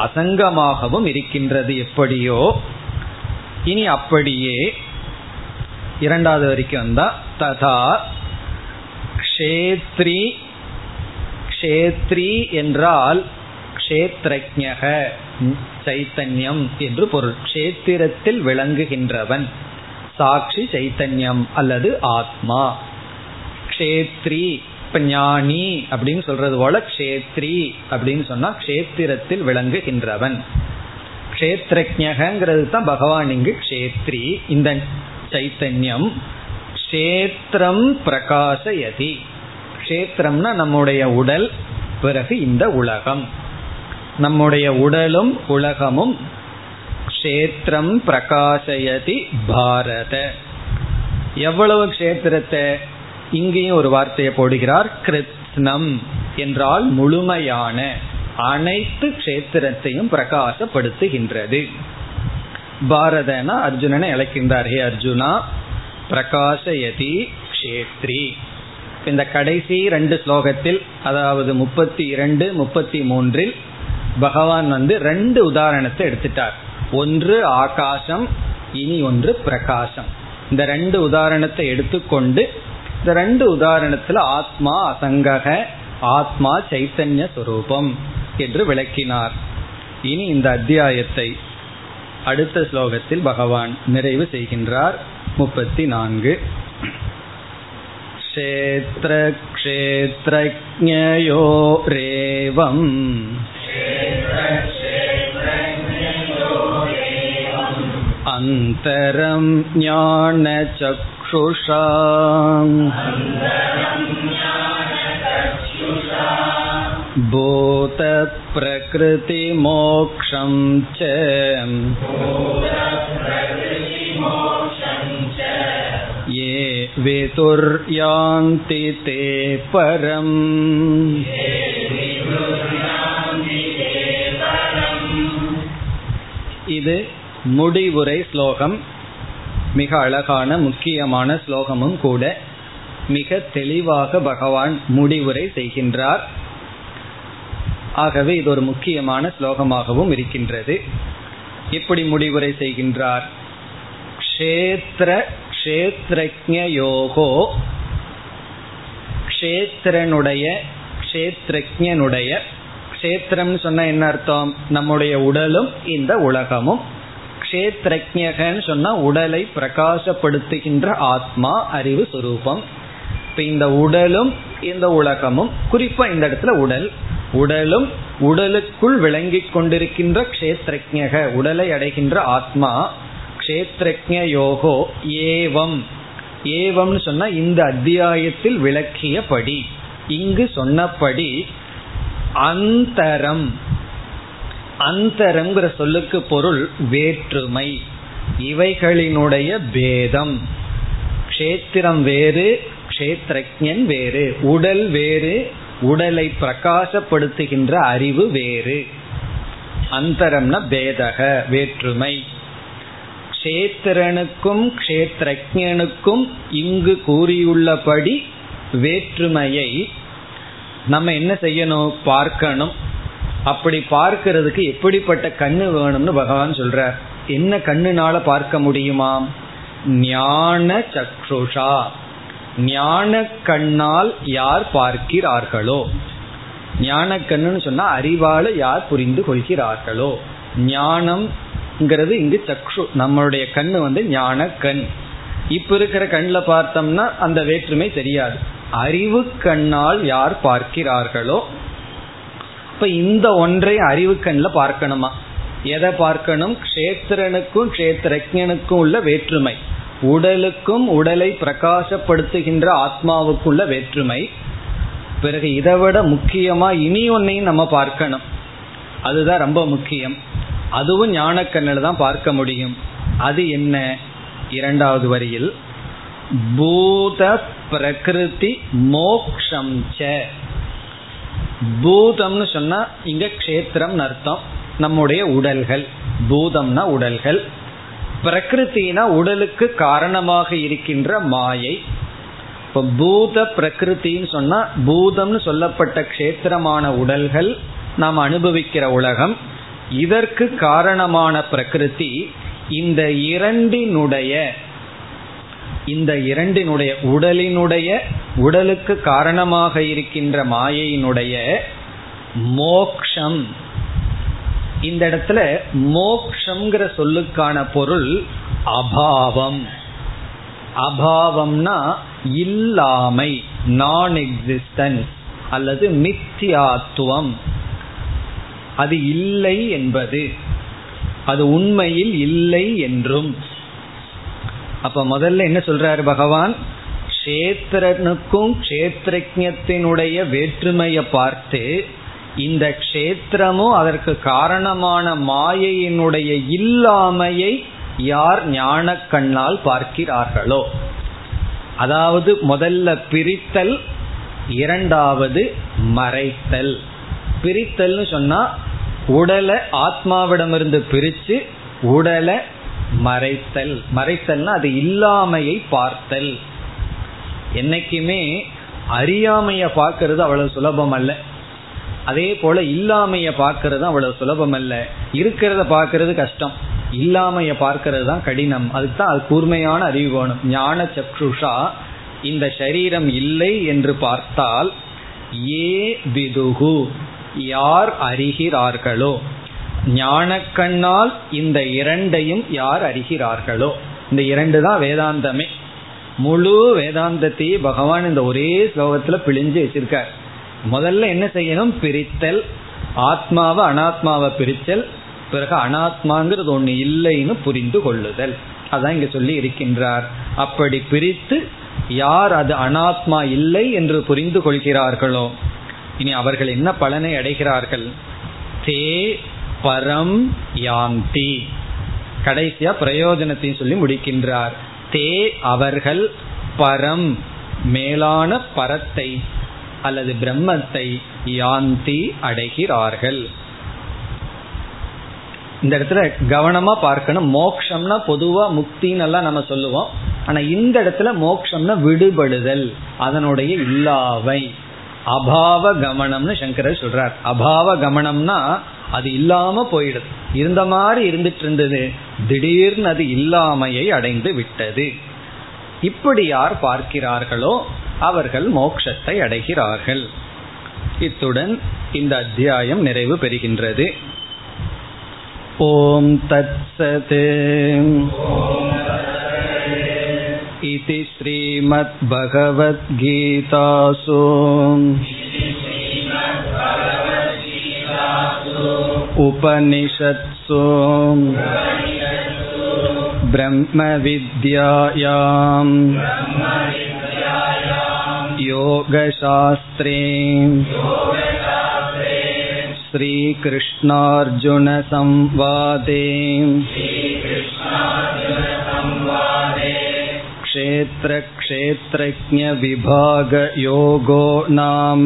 அசங்கமாகவும் இருக்கின்றது எப்படியோ. இனி அப்படியே இரண்டாவது வரைக்கும் வந்தா ததா க்ஷேத்ரி க்ஷேத்ரி என்றால் க்ஷேத்ரஜக சைத்தன்யம் என்று பொருள். க்ஷேத்திரத்தில் விளங்குகின்றவன் சாட்சி சைத்தன்யம் அல்லது ஆத்மா. க்ஷேத்ரி இப்ப ஞானி அப்படின்னு சொல்றது போல க்ஷேத்ரி அப்படின்னு சொன்னா க்ஷேத்திரத்தில் விளங்குகின்றவன். கஷேத்ரஜகங்கிறது தான் பகவான் இங்கு க்ஷேத்ரி. இந்த சைத்தன்யம் கஷேத்திரம் பிரகாசயதி. கஷேத்திரம்னா நம்முடைய உடல் பிறகு இந்த உலகம். நம்முடைய உடலும் உலகமும் கஷேத்திரம் பிரகாசயதி பாரத. எவ்வளவு க்ஷேத்திரத்தை இங்கேயும் ஒரு வார்த்தையை போடுகிறார் கிருத்னம் என்றால் முழுமையான அனைத்து கஷேத்திரத்தையும் பிரகாசப்படுத்துகின்றது. பாரதனா அர்ஜுனனை அழைக்கின்றார் ஹே அர்ஜுனா பிரகாசயதி கஷேத்ரி. இந்த கடைசி ரெண்டு ஸ்லோகத்தில் அதாவது முப்பத்தி இரண்டு முப்பத்தி மூன்றில் பகவான் வந்து ரெண்டு உதாரணத்தை எடுத்துட்டார். ஒன்று ஆகாசம் இனி ஒன்று பிரகாசம். இந்த ரெண்டு உதாரணத்தை எடுத்துக்கொண்டு இந்த ரெண்டு உதாரணத்துல ஆத்மா அசங்கக ஆத்மா சைத்தன்ய சுரூபம் என்று விளக்கினார் இனி இந்த அத்தியாயத்தை அடுத்த ஸ்லோகத்தில் பகவான் நிறைவு செய்கின்றார் முப்பத்தி நான்கு क्षेत्रक्षेत्रज्ञयोरेवम् अन्तरं ज्ञानचक्षुषा भूतप्रकृतिमोक्षं च ये विदुर्यान्ति ते परम् இது முடிவுரை ஸ்லோகம். மிக அழகான முக்கியமான ஸ்லோகமும் கூட மிக தெளிவாக பகவான் முடிவுரை செய்கின்றார். ஆகவே இது ஒரு முக்கியமான ஸ்லோகமாகவும் இருக்கின்றது. இப்படி முடிவுரை செய்கின்றார்? க்ஷேத்திர க்ஷேத்ரஜயோகோ க்ஷேத்திரனுடைய க்ஷேத்ரஜனுடைய க்ஷேத்திரம்னு சொன்ன என்ன அர்த்தம்? நம்முடைய உடலும் இந்த உலகமும். கஷேத்ரஜகன்னு சொன்னா உடலை பிரகாசப்படுத்துகின்ற ஆத்மா அறிவு சுரூபம். இப்ப இந்த உடலும் இந்த உலகமும் குறிப்பா இந்த இடத்துல உடல். உடலும் உடலுக்குள் விளங்கிக் கொண்டிருக்கின்ற கஷேத்ரஜக உடலை அடைகின்ற ஆத்மா க்ஷேத்ரஜ யோகோ ஏவம். ஏவம்னு சொன்னா இந்த அத்தியாயத்தில் விளக்கியபடி இங்கு சொன்னபடி அந்தரம் அந்தரம்ங்கிற சொல்லுக்கு பொருள் வேற்றுமை. இவைகளினுடைய பேதம். க்ஷேத்திரம் வேறு க்ஷேத்ரஜன் வேறு. உடல் வேறு உடலை பிரகாசப்படுத்துகின்ற அறிவு வேறு. அந்தரம்னா பேதக வேற்றுமை. க்ஷேத்திரனுக்கும் க்ஷேத்ரஜனுக்கும் இங்கு கூறியுள்ளபடி வேற்றுமையை நம்ம என்ன செய்யணும் பார்க்கணும். அப்படி பார்க்கிறதுக்கு எப்படிப்பட்ட கண்ணு வேணும்னு பகவான் சொல்றார். என்ன கண்ணுனால பார்க்க முடியுமாம்? ஞான சக்ஷுஷா. ஞான கண்ணால் யார் பார்க்கிறார்களோ? ஞான கண்ணுன்னு சொன்னா அறிவால யார் புரிந்து கொள்கிறார்களோ? ஞானம்ங்கிறது இங்கு சக்ஷு நம்மளுடைய கண்ணு வந்து ஞான கண். இப்ப இருக்கிற கண்ணில் பார்த்தோம்னா அந்த வேற்றுமை தெரியாது. அறிவு கண்ணால் யார் பார்க்கிறார்களோ இப்ப இந்த ஒன்றை அறிவு கண்ணில் பார்க்கணுமா? எதை பார்க்கணும்? கஷேத்திரனுக்கும் கஷேத்திரஜனுக்கும் உள்ள வேற்றுமை. உடலுக்கும் உடலை பிரகாசப்படுத்துகின்ற ஆத்மாவுக்குள்ள வேற்றுமை. பிறகு இதை விட முக்கியமா இனி ஒன்னையும் நம்ம பார்க்கணும். அதுதான் ரொம்ப முக்கியம். அதுவும் ஞானக்கண்ணில் தான் பார்க்க முடியும். அது என்ன? இரண்டாவது வரியில் பூத பிரகிருதி மோக்ஷம் ச. பூதம்னு சொன்னா இங்க கஷேத்திரம் அர்த்தம். நம்முடைய உடல்கள். பூதம்னா உடல்கள். பிரகிருத்தினா உடலுக்கு காரணமாக இருக்கின்ற மாயை. இப்போ பூத பிரகிருத்தின்னு சொன்னா பூதம்னு சொல்லப்பட்ட க்ஷேத்திரமான உடல்கள் நாம் அனுபவிக்கிற உலகம். இதற்கு காரணமான பிரகிருதி இந்த இரண்டினுடைய இந்த இரண்டினுடைய உடலினுடைய உடலுக்கு காரணமாக இருக்கின்ற மாயையினுடைய மோக்ஷம். இந்த இடத்துல மோக்ஷங்கிற சொல்லுக்கான பொருள் அபாவம். அபாவம்னா இல்லாமை நான் எக்ஸிஸ்டன்ஸ் அல்லது மித்தியாத்துவம். அது இல்லை என்பது. அது உண்மையில் இல்லை என்றும். அப்ப முதல்ல என்ன சொல்றாரு பகவான்? கஷேத்திரனுக்கும் கஷேத்திரஜத்தினுடைய வேற்றுமையை பார்த்து இந்த க்ஷேத்திரமும் அதற்கு காரணமான மாயையினுடைய இல்லாமையை யார் ஞான கண்ணால் பார்க்கிறார்களோ? அதாவது முதல்ல பிரித்தல் இரண்டாவது மறைத்தல். பிரித்தல்னு சொன்னா உடலை ஆத்மாவிடமிருந்து பிரிச்சு உடலை மறைத்தல். மறைத்தல்னா அது இல்லாமையை பார்த்தல். என்னைக்குமே அறியாமைய பார்க்கறது அவ்வளவு சுலபம் அல்ல அதே போல இல்லாமைய பார்க்கறது அவ்வளவு சுலபம் அல்ல இருக்கிறத பார்க்கறது கஷ்டம். இல்லாமைய பார்க்கறது தான் கடினம். அதுக்கு தான் அது கூர்மையான அறிவு வேணும். ஞான சக்ஷுஷா இந்த சரீரம் இல்லை என்று பார்த்தால் ஏ விதுகு யார் அறிகிறார்களோ? ஞானக்கண்ணால் இந்த இரண்டையும் யார் அறிகிறார்களோ? இந்த இரண்டு தான் வேதாந்தமே. முழு வேதாந்தத்தையே பகவான் இந்த ஒரே ஸ்லோகத்துல பிழிஞ்சு வச்சிருக்கார். முதல்ல என்ன செய்யணும்? பிரித்தல். ஆத்மாவை அனாத்மாவை பிரித்தல். பிறகு அனாத்மாங்கிறது ஒண்ணு இல்லைன்னு புரிந்து கொள்ளுதல். அதான் இங்க சொல்லி இருக்கின்றார். அப்படி பிரித்து யார் அது அனாத்மா இல்லை என்று புரிந்து கொள்கிறார்களோ? இனி அவர்கள் என்ன பலனை அடைகிறார்கள்? தே பரம் யாந்தி. கடைசியா பிரயோஜனத்தையும் சொல்லி முடிக்கின்றார். தே அவர்கள் பரம் மேலான பரத்தை அல்லது பிரம்மத்தை யாந்தி அடைகிறார்கள். இந்த இடத்துல கவனமா பார்க்கணும். மோக்ஷம்னா பொதுவா முக்தின்னு எல்லாம் நம்ம சொல்லுவோம். ஆனா இந்த இடத்துல மோக்ஷம்னா விடுபடுதல் அதனுடைய இல்லாவை அபாவ கமனம்னு சங்கரர் சொல்றார். அபாவ கமனம்னா அது இல்லாம போயிடுது இருந்த மாதிரி இருந்துட்டு இருந்தது திடீர்னு அது இல்லாமையை அடைந்து விட்டது இப்படி யார் பார்க்கிறார்களோ அவர்கள் மோட்சத்தை அடைகிறார்கள் இத்துடன் இந்த அத்தியாயம் நிறைவு பெறுகின்றது ஓம் தத் சத் इति श्रीमद्भगवद्गीतासु उपनिषत्सु ब्रह्मविद्यायाम् योगशास्त्रे श्रीकृष्णार्जुनसंवादे क्षेत्रक्षेत्रज्ञविभागयोगो नाम